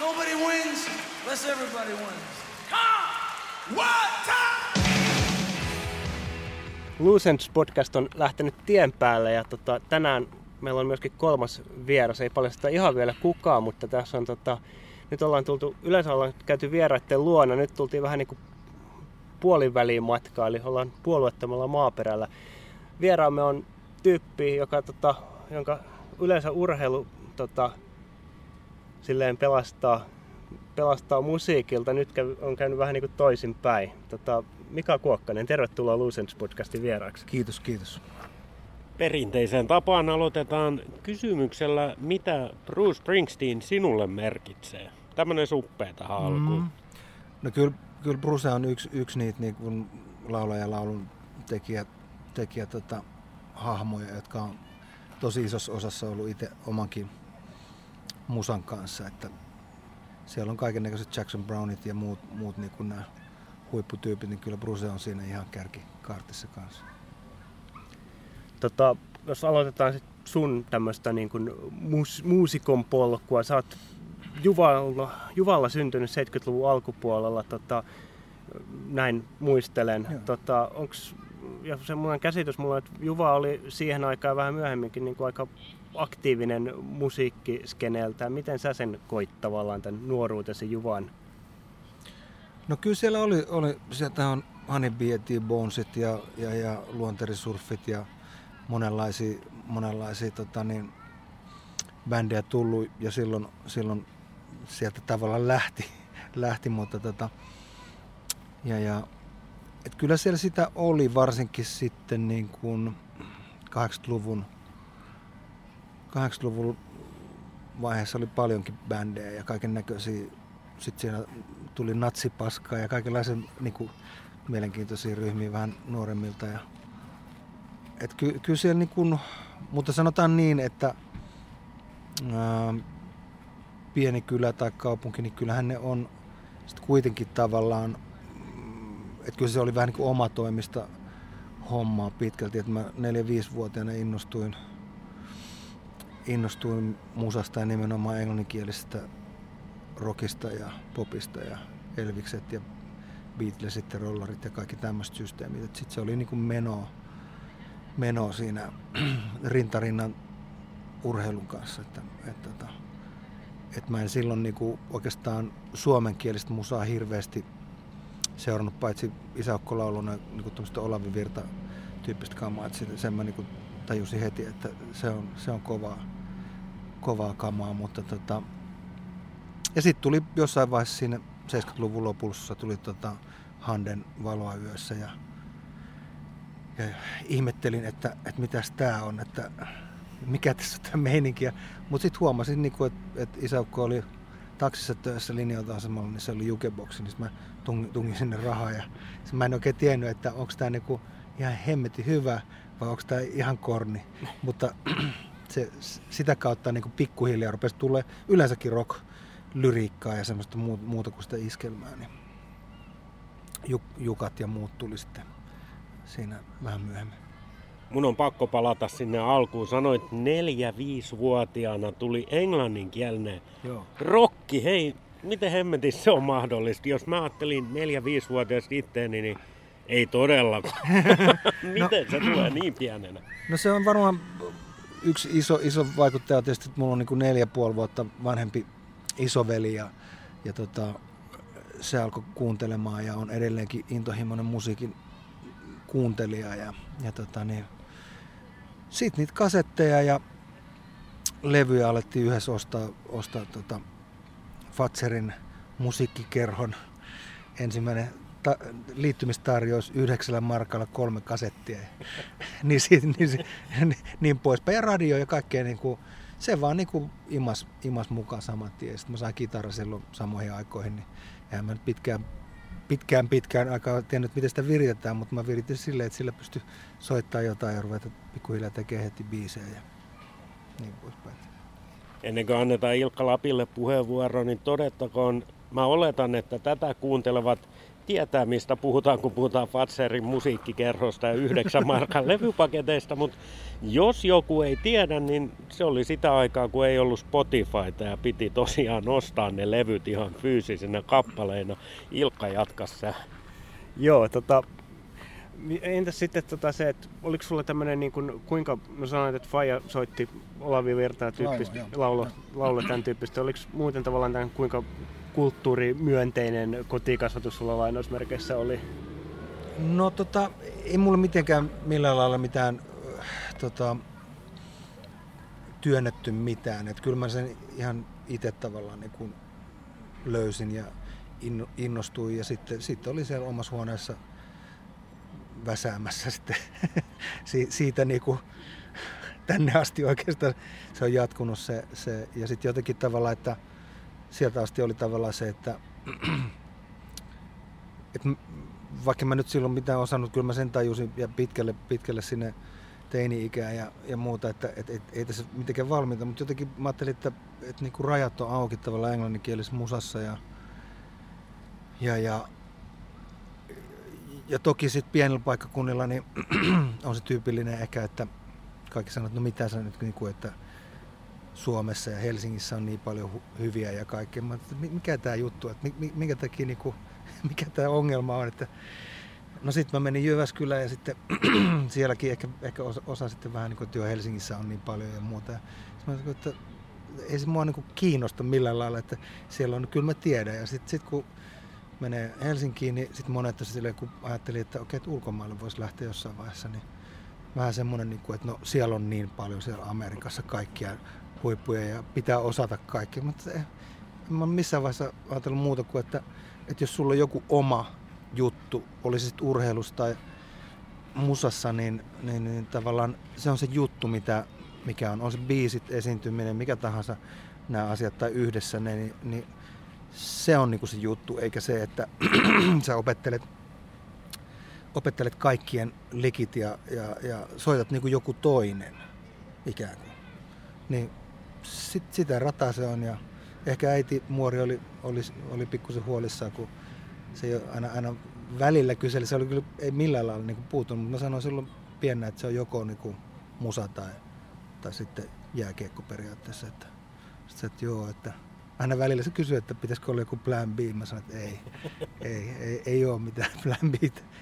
Nobody wins unless everybody wins. Come! Time! Lucents podcast on lähtenyt tien päälle ja tota, tänään meillä on myöskin kolmas vieras. Ei paljasta ihan vielä kukaan, mutta tässä on tota, nyt ollaan tultu, yleensä ollaan käyty vieraiden luona, nyt tultiin vähän niin kuin puoliväliin matkaa, eli ollaan puolueettomalla maaperällä. Vieraamme on tyyppi, joka, tota, jonka yleensä urheilu tota, silleen pelastaa, pelastaa musiikilta. Nyt on käynyt vähän niin kuin toisinpäin. Tota, Mika Kuokkanen, tervetuloa Lucents podcastin vieraaksi. Kiitos, kiitos. Perinteiseen tapaan aloitetaan kysymyksellä, mitä Bruce Springsteen sinulle merkitsee? Tämmöinen suppea tähän mm. alkuun. No kyllä, kyllä Bruce on yksi, yksi niitä niin kuin laulaja ja laulun tekijä, tekijä tota, hahmoja, jotka on tosi isossa osassa ollut itse omankin musan kanssa. Että siellä on kaikennäköiset Jackson Brownit ja muut, muut niin kuin nämä huipputyypit, niin kyllä Bruce on siinä ihan kärkikartissa kanssa. Tota, jos aloitetaan sit sun tämmöistä niin kuin mus, muusikon polkua, sä oot Juvalla, Juvalla syntynyt 70-luvun alkupuolella, tota, näin muistelen. Tota, onks, ja semmoinen käsitys mulla, että Juva oli siihen aikaan vähän myöhemminkin niin kuin aika aktiivinen musiikkiskeneeltä. Miten sä sen koit tavallaan tämän nuoruutesi Juvan? No kyllä siellä oli, oli sieltä on Honeybee ja Bonesit ja, ja, ja luonterisurfit ja monenlaisia, monenlaisia tota niin, bändejä tullut ja silloin, silloin sieltä tavallaan lähti, lähti mutta tota, ja, ja, et kyllä siellä sitä oli varsinkin sitten niin kuin 80-luvun 80-luvun vaiheessa oli paljonkin bändejä ja kaiken näköisiä. Sitten siinä tuli natsipaskaa ja kaikenlaisia niin kuin, mielenkiintoisia ryhmiä vähän nuoremmilta. Ja, et ky, kyllä siellä niin kuin, mutta sanotaan niin, että ää, pieni kylä tai kaupunki, niin kyllähän ne on sit kuitenkin tavallaan, että kyllä se oli vähän niin kuin omatoimista hommaa pitkälti, että mä 4-5-vuotiaana innostuin innostuin musasta ja nimenomaan englanninkielisestä rockista ja popista ja Elvikset ja Beatlesit ja rollarit ja kaikki tämmöiset systeemit. Sitten se oli niin meno, meno siinä rintarinnan urheilun kanssa. Että, että, että, että mä en silloin niin kuin oikeastaan suomenkielistä musaa hirveästi seurannut, paitsi isäukkolauluna niin kuin Olavi Virta tyyppistä kamaa. Että sen mä niin kuin tajusin heti, että se on, se on kovaa kovaa kamaa, mutta tota... Ja sitten tuli jossain vaiheessa siinä 70-luvun lopussa tuli tota Handen valoa yössä ja, ja ihmettelin, että, että mitäs tää on, että mikä tässä on tämä meininki. Mutta sitten huomasin, niin kuin, että, että isäukko oli taksissa töissä linjalta asemalla, niin se oli jukeboksi, niin mä tungin, tungin sinne rahaa. Ja mä en oikein tiennyt, että onko tämä niinku ihan hemmeti hyvä vai onko tämä ihan korni. Mutta se, sitä kautta niin kuin pikkuhiljaa rupesi tulee yleensäkin rock lyriikkaa ja semmoista muuta kuin sitä iskelmää, niin Jukat ja muut tuli sitten siinä vähän myöhemmin. Mun on pakko palata sinne alkuun. Sanoit neljä 5 vuotiaana tuli englanninkielinen Joo. rokki. Hei, miten hemmetissä se on mahdollista? Jos mä ajattelin neljä 5 vuotiaasta itteeni, niin ei todellakaan. miten no, se tulee niin pienenä? No se on varmaan yksi iso, iso vaikuttaja on tietysti, että mulla on niin kuin neljä puoli vuotta vanhempi isoveli ja, ja tota, se alkoi kuuntelemaan ja on edelleenkin intohimoinen musiikin kuuntelija. Ja, ja tota, niin, sitten niitä kasetteja ja levyjä alettiin yhdessä ostaa, ostaa tota, Fatserin musiikkikerhon ensimmäinen ta- liittymistarjous yhdeksällä markalla kolme kasettia. niin, siitä, niin, niin, niin poispäin. Ja radio ja kaikkea niin kuin, se vaan niin kuin imas, imas mukaan saman tien. Sitten mä sain kitara silloin samoihin aikoihin, niin eihän mä nyt pitkään, pitkään, pitkään aikaa tiennyt, miten sitä viritetään, mutta mä viritin silleen, että sillä pystyi soittamaan jotain ja ruveta pikkuhiljaa tekemään heti biisejä ja niin poispäin. Ennen kuin annetaan Ilkka Lapille puheenvuoro, niin todettakoon, mä oletan, että tätä kuuntelevat tietää, mistä puhutaan, kun puhutaan Fatserin musiikkikerhosta ja yhdeksän markan levypaketeista, mutta jos joku ei tiedä, niin se oli sitä aikaa, kun ei ollut Spotifyta ja piti tosiaan ostaa ne levyt ihan fyysisenä kappaleina. Ilkka jatkassa. Joo, tota, entäs sitten tota se, että oliko sulla tämmöinen, niin kuin, kuinka, no sanoit, että Faija soitti Olavi Virtaa tyyppistä, laulu, laulu tämän tyyppistä, oliko muuten tavallaan tämän, kuinka kulttuurimyönteinen kotikasvatus sulla lainausmerkeissä oli? No tota, ei mulla mitenkään millään lailla mitään tota, työnnetty mitään. Et kyllä mä sen ihan itse tavallaan niin kuin löysin ja innostuin ja sitten, sitten oli siellä omassa huoneessa väsäämässä sitten siitä niin kuin tänne asti oikeastaan se on jatkunut se, se ja sitten jotenkin tavallaan, että sieltä asti oli tavallaan se, että, että vaikka mä nyt silloin mitään osannut, kyllä mä sen tajusin ja pitkälle, pitkälle sinne teini-ikään ja, ja muuta, että et, et, ei tässä mitenkään valmiita, mutta jotenkin mä ajattelin, että, että niin kuin rajat on auki tavallaan englanninkielisessä musassa ja, ja, ja, ja toki sitten pienillä paikkakunnilla niin on se tyypillinen ehkä, että kaikki sanoo, että no mitä sä nyt, niin kuin, että Suomessa ja Helsingissä on niin paljon hu- hyviä ja kaikkea. Mä, että mikä tämä juttu, että minkä takia, niin kuin, mikä tämä ongelma on, että No sitten mä menin Jyväskylään ja sitten sielläkin ehkä, ehkä osa, osa sitten vähän niin kuin, jo Helsingissä on niin paljon ja muuta. Ja mä sanoin, että ei se mua niin kiinnosta millään lailla, että siellä on, kyllä mä tiedän. Ja sitten sit kun menee Helsinkiin, niin sitten monet silleen, kun ajatteli, että okei, että ulkomaille voisi lähteä jossain vaiheessa, niin vähän semmoinen, niin kuin, että no siellä on niin paljon siellä Amerikassa kaikkia huippuja ja pitää osata kaikki. Mutta en mä missään vaiheessa ajatellut muuta kuin, että, että jos sulla on joku oma juttu, oli se sitten urheilussa tai musassa, niin, niin, niin tavallaan se on se juttu, mitä, mikä on. On se biisit, esiintyminen, mikä tahansa nämä asiat tai yhdessä ne, niin, niin se on niinku se juttu, eikä se, että sä opettelet, opettelet kaikkien likit ja, ja, ja soitat niinku joku toinen ikään kuin. Niin sit, sitä rataa se on ja ehkä äiti Muori oli, oli, oli pikkusen huolissaan, kun se ei aina, aina välillä kyseli, se oli kyllä ei millään lailla niin puutunut, mutta mä sanoin silloin piennä, että se on joko niin kuin musa tai, tai sitten jääkiekko periaatteessa. Että, sitten että joo, että aina välillä se kysyi, että pitäisikö olla joku plan B. Mä sanoin, että ei, ei, ei, ei ole mitään plan B.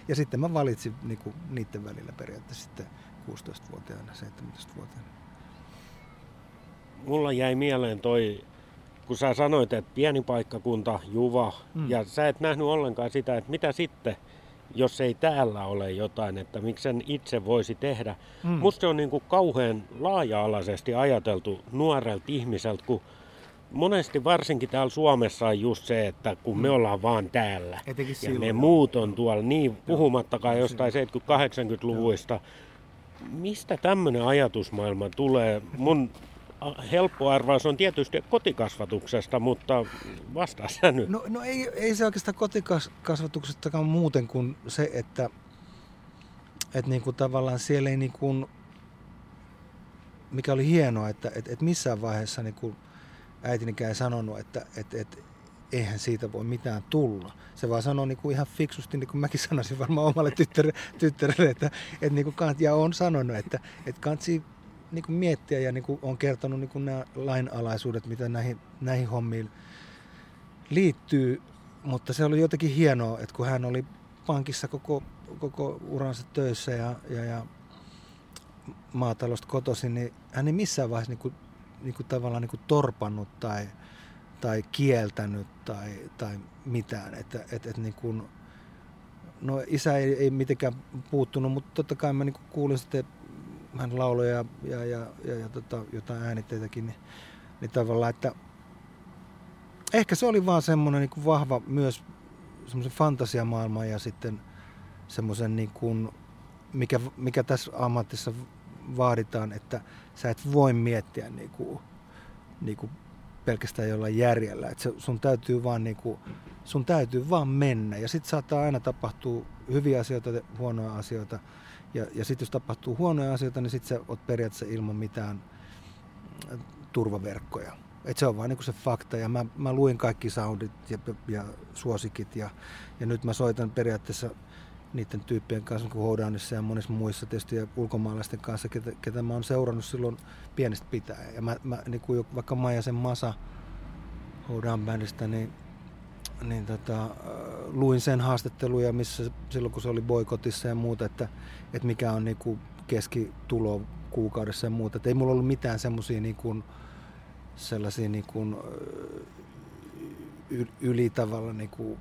Ja sitten mä valitsin niin kuin niiden välillä periaatteessa sitten 16-vuotiaana, 17-vuotiaana. Mulla jäi mieleen toi kun sä sanoit, että pieni paikkakunta, Juva, mm. ja sä et nähnyt ollenkaan sitä, että mitä sitten, jos ei täällä ole jotain, että miksi sen itse voisi tehdä. Mm. Musta se on niin kuin kauhean laaja-alaisesti ajateltu nuorelta ihmiseltä, kun monesti varsinkin täällä Suomessa on just se, että kun me mm. ollaan vaan täällä Etenkin ja silloin. ne muut on tuolla, niin puhumattakaan jostain 70-80-luvuista, mistä tämmöinen ajatusmaailma tulee? Mun helppo arvaus on tietysti kotikasvatuksesta, mutta vastaa sä nyt. No, no ei, ei se oikeastaan kotikasvatuksestakaan muuten kuin se, että, että niin kuin tavallaan siellä ei niin kuin, mikä oli hienoa, että, että, että missään vaiheessa niin kuin äitinikään ei sanonut, että, että, että eihän siitä voi mitään tulla. Se vaan sanoi niin kuin ihan fiksusti, niin kuin mäkin sanoisin varmaan omalle tyttärelle, tyttärelle että, että niin kuin kant, ja on sanonut, että, että kantsi niin kuin miettiä ja niin kuin on kertonut niin kuin nämä lainalaisuudet, mitä näihin, näihin hommiin liittyy. Mutta se oli jotenkin hienoa, että kun hän oli pankissa koko, koko uransa töissä ja, ja, ja maatalosta kotoisin, niin hän ei missään vaiheessa niin kuin, niin kuin tavallaan niin kuin torpannut tai, tai kieltänyt tai, tai mitään. Että, että, että niin kuin, no isä ei, ei mitenkään puuttunut, mutta totta kai mä niin kuin kuulin sitten hän lauloi ja, ja, ja, ja, ja tota, jotain äänitteitäkin, niin, niin tavallaan, että ehkä se oli vaan semmoinen niin kuin vahva myös semmoisen fantasiamaailman ja sitten semmoisen niin kuin, mikä, mikä tässä ammatissa vaaditaan, että sä et voi miettiä niin kuin, niin kuin pelkästään jollain järjellä. Että se, sun täytyy vaan niin kuin, sun täytyy vaan mennä ja sitten saattaa aina tapahtua hyviä asioita ja huonoja asioita. Ja, ja sitten jos tapahtuu huonoja asioita, niin sitten sä oot periaatteessa ilman mitään äh, turvaverkkoja. Et se on vaan niinku se fakta ja mä, mä luin kaikki soundit ja, ja suosikit ja, ja nyt mä soitan periaatteessa niiden tyyppien kanssa kuin Hodownissa ja monissa muissa tietysti ja ulkomaalaisten kanssa, ketä, ketä mä oon seurannut silloin pienestä pitäen. Ja mä, mä niin kuin vaikka Maijasen Masa Hodown bändistä, niin, niin tota, luin sen haastatteluja, missä silloin kun se oli boikotissa ja muuta, että, että mikä on niin kuin keskitulo kuukaudessa ja muuta. Että ei mulla ollut mitään semmoisia niin kuin, sellaisia niin kuin, yli tavalla niin kuin,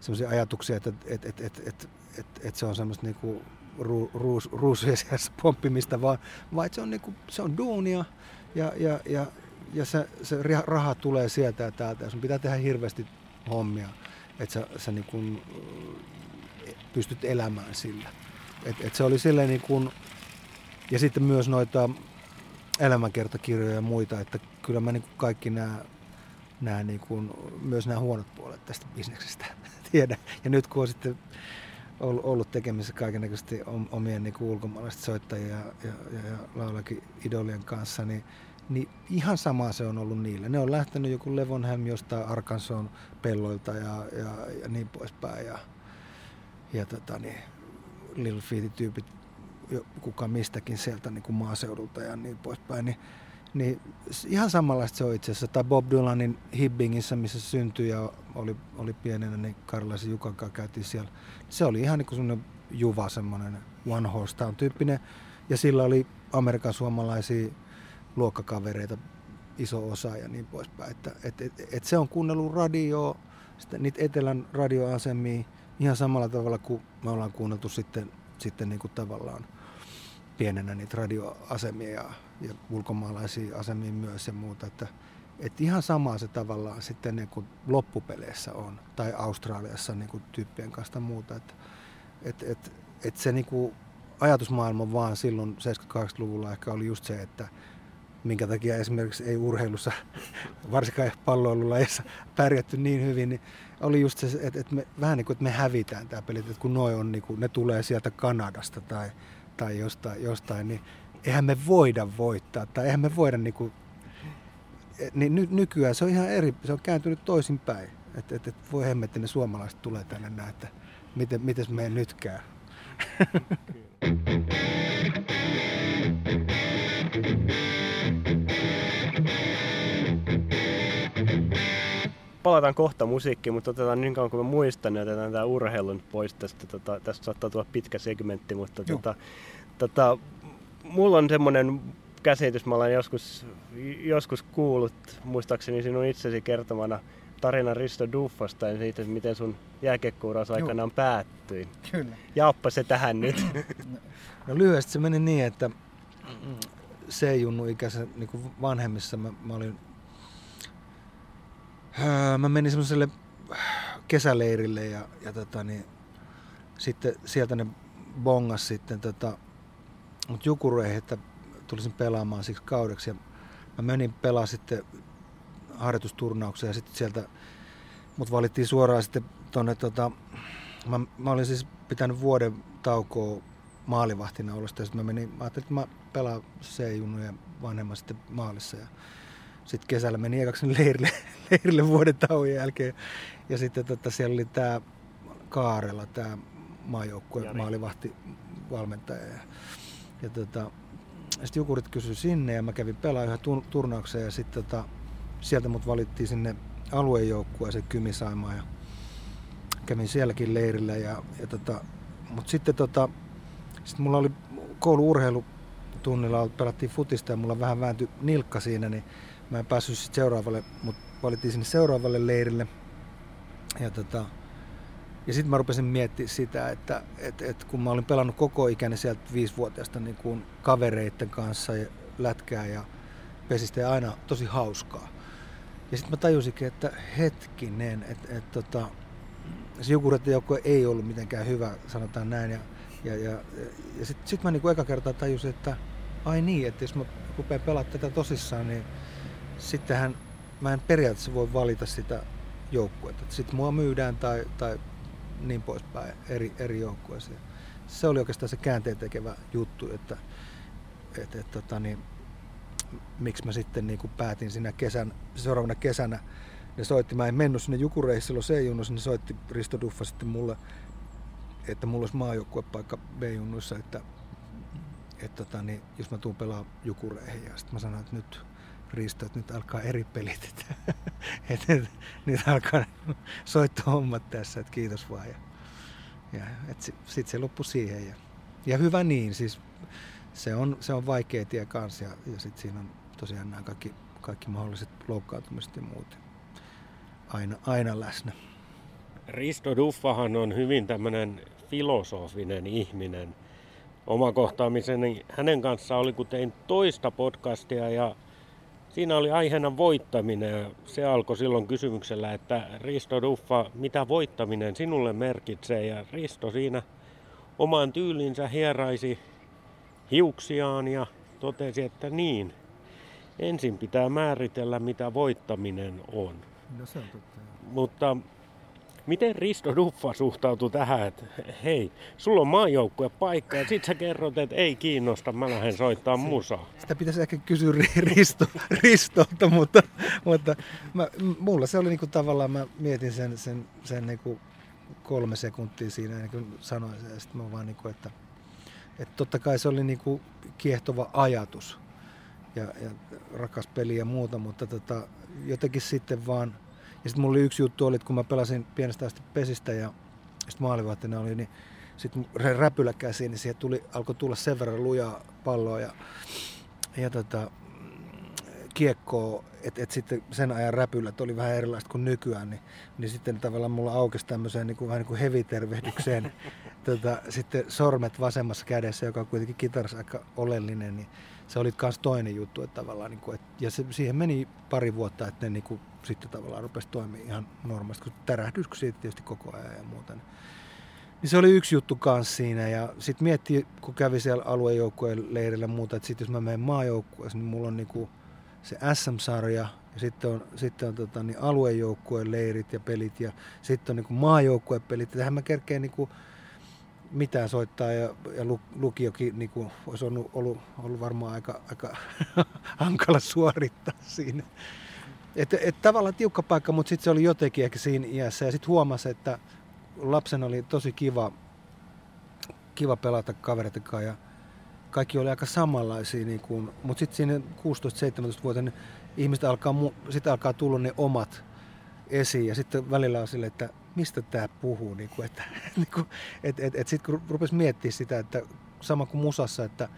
sellaisia ajatuksia, että et, et, et, et, et, et se on semmoista niinku ru, ruus, ruusujen pomppimista, vaan, vaan että se on, niinku, se on duunia ja, ja, ja, ja se, se raha tulee sieltä ja täältä ja sun pitää tehdä hirveästi hommia, että sä, sä niinku, pystyt elämään sillä. Et, et se oli silleen niin kuin, ja sitten myös noita elämänkertakirjoja ja muita, että kyllä mä niin kuin kaikki nämä, nämä niin kuin, myös nämä huonot puolet tästä bisneksestä tiedä. Ja nyt kun on sitten ollut tekemisissä kaikennäköisesti omien niin ulkomaalaisten soittajien ja, ja, ja, ja laulakin idolien kanssa, niin, niin ihan sama se on ollut niille. Ne on lähtenyt joku Levonham jostain Arkanson pelloilta ja, ja, ja niin poispäin. Ja, ja tota, niin, Little Feet-tyypit, kuka mistäkin sieltä niin kuin maaseudulta ja niin poispäin, niin niin ihan samanlaista se on itse asiassa. Tai Bob Dylanin Hibbingissä, missä syntyi ja oli, oli pienenä, niin Karlaisen Jukan kanssa käytiin siellä. Se oli ihan niin semmoinen juva, semmoinen one horse town tyyppinen. Ja sillä oli Amerikan suomalaisia luokkakavereita iso osa ja niin poispäin. Että, et, et, et se on kuunnellut radioa, sitten niitä etelän radioasemia ihan samalla tavalla kuin me ollaan kuunneltu sitten, sitten niin kuin tavallaan pienenä niitä radioasemia ja, ja ulkomaalaisia asemia myös ja muuta. Että, että ihan sama se tavallaan sitten niin kuin loppupeleissä on, tai Australiassa niin kuin tyyppien kanssa muuta. Että, et, et, et se niin kuin ajatusmaailma vaan silloin 78-luvulla ehkä oli just se, että minkä takia esimerkiksi ei urheilussa, varsinkaan palloilulla ei pärjätty niin hyvin, niin oli just se, että, että me, vähän niin kuin, että me hävitään tämä peli, että kun noi on, niin kuin, ne tulee sieltä Kanadasta tai tai jostain, jostain niin eihän me voida voittaa tai eihän me voida niin kuin, niin ny, nykyään se on ihan eri, se on kääntynyt toisinpäin. Että et, et voi hemmetti, ne suomalaiset tulee tänne näin, että miten, miten meidän nyt käy. Palataan kohta musiikkiin, mutta otetaan niin kauan kuin mä muistan, niin otetaan tämä urheilun pois tästä. Tota, tästä saattaa tulla pitkä segmentti, mutta tota, tota, mulla on semmoinen käsitys, mä olen joskus, joskus kuullut, muistaakseni sinun itsesi kertomana tarina Risto Duffasta ja siitä, miten sun jääkekkuuraus aikanaan päättyi. Kyllä. Jaappa se tähän nyt. No lyhyesti se meni niin, että C-junnu ikäisen niin vanhemmissa mä, mä olin Öö, mä menin semmoiselle kesäleirille ja, ja tota, niin, sitten sieltä ne bongas sitten tota, mut jukureihin, että tulisin pelaamaan siksi kaudeksi. Ja mä menin pelaa sitten harjoitusturnaukseen ja sitten sieltä mut valittiin suoraan sitten tonne tota, mä, mä olin siis pitänyt vuoden taukoa maalivahtina olosta ja sitten mä menin, mä ajattelin, että mä pelaan C-junnujen vanhemman sitten maalissa ja sitten kesällä meni ekaksi leirille, leirille vuoden tauon jälkeen. Ja sitten tota, siellä oli tämä Kaarela, tämä maajoukkue, maalivahti valmentaja. Ja, ja tota, sitten Jukurit kysyi sinne ja mä kävin pelaa yhä turnaukseen ja sitten tota, sieltä mut valittiin sinne aluejoukkueeseen Kymisaimaan ja kävin sielläkin leirillä ja, ja tota, mutta sitten tota, sit mulla oli kouluurheilutunnilla, pelattiin futista ja mulla vähän vääntyi nilkka siinä, niin mä en päässyt sit seuraavalle, mutta valittiin sinne seuraavalle leirille. Ja, tota, ja sitten mä rupesin miettimään sitä, että et, et kun mä olin pelannut koko ikäni sieltä viisivuotiaasta niin kuin kavereiden kanssa ja lätkää ja pesistä ja aina tosi hauskaa. Ja sitten mä tajusinkin, että hetkinen, että et, tota, se joukko ei ollut mitenkään hyvä, sanotaan näin. Ja, ja, ja, ja sitten sit mä niinku eka kertaa tajusin, että ai niin, että jos mä rupean pelaamaan tätä tosissaan, niin sittenhän mä en periaatteessa voi valita sitä joukkuetta. Sitten mua myydään tai, tai niin poispäin eri, eri joukkueeseen. Se oli oikeastaan se käänteen tekevä juttu, että et, et, tota, niin, miksi mä sitten niin kuin päätin siinä kesän, seuraavana kesänä ne soitti, mä en mennyt sinne Jukureihin silloin C-junnussa, ne soitti Risto Duffa sitten mulle, että mulla olisi maajoukkuepaikka B-junnuissa, että, että tota, niin, jos mä tuun pelaa Jukureihin. Ja sitten mä sanoin, että nyt Risto, että nyt alkaa eri pelit, että nyt alkaa soittohommat tässä, että kiitos vaan. Ja, ja sitten se loppui siihen. Ja, ja hyvä niin, siis se on, se on vaikea tie kanssa ja, ja sitten siinä on tosiaan nämä kaikki, kaikki mahdolliset loukkaantumiset ja muut aina, aina läsnä. Risto Duffahan on hyvin tämmöinen filosofinen ihminen. Oma kohtaamiseni hänen kanssaan oli, kun tein toista podcastia ja siinä oli aiheena voittaminen. Ja se alkoi silloin kysymyksellä, että Risto Duffa, mitä voittaminen sinulle merkitsee? Ja Risto siinä omaan tyylinsä hieraisi hiuksiaan ja totesi, että niin, ensin pitää määritellä, mitä voittaminen on. No se on totta. Mutta miten Risto Duffa suhtautui tähän, että hei, sulla on maajoukkue paikka ja sit sä kerrot, että ei kiinnosta, mä lähden soittaa musaa. Sitä pitäisi ehkä kysyä Risto, Ristolta, mutta, mutta mä, mulla se oli niinku tavallaan, mä mietin sen, sen, sen niinku kolme sekuntia siinä ennen kuin sanoin sen. Ja sitten mä vaan niinku, että, että totta kai se oli niinku kiehtova ajatus ja, ja rakas peli ja muuta, mutta tota, jotenkin sitten vaan, ja sitten mulla oli yksi juttu oli, että kun mä pelasin pienestä asti pesistä ja sitten maalivahtina oli, niin sitten räpylä käsiin, niin siihen tuli, alkoi tulla sen verran lujaa palloa ja, ja tota, kiekkoa, että et sitten sen ajan räpylät oli vähän erilaista kuin nykyään, niin, niin sitten tavallaan mulla aukesi tämmöiseen niin kuin, vähän niin kuin hevitervehdykseen tota, sitten sormet vasemmassa kädessä, joka on kuitenkin kitarassa aika oleellinen, niin se oli myös toinen juttu, että tavallaan, niin kuin, että, ja se, siihen meni pari vuotta, että ne niin kuin, sitten tavallaan rupesi toimia ihan normaalisti, kun tärähdys siitä tietysti koko ajan ja muuta. Niin, niin se oli yksi juttu kanssa siinä ja sitten mietti, kun kävi siellä aluejoukkueen leirillä muuta, että sitten jos mä menen maajoukkueeseen, niin mulla on niin kuin se SM-sarja ja sitten on, sitten on tota, niin aluejoukkueen leirit ja pelit ja sitten on niin kuin maajoukkueen pelit. Ja tähän mä kerkeen niin kuin, mitään soittaa ja, ja lukiokin niin kuin, olisi ollut, ollut, ollut varmaan aika, aika hankala suorittaa siinä. Et, et tavallaan tiukka paikka, mutta sitten se oli jotenkin ehkä siinä iässä. Ja sitten huomasi, että lapsen oli tosi kiva, kiva pelata kavereiden kanssa ja kaikki oli aika samanlaisia. Niin mutta sitten siinä 16 17 niin ihmiset alkaa, sit alkaa tulla ne omat esiin. Ja sitten välillä on silleen, että mistä tämä puhuu. Niin kuin, että, niin kuin, et, et, et sitten kun rupesi miettimään sitä, että sama kuin musassa, että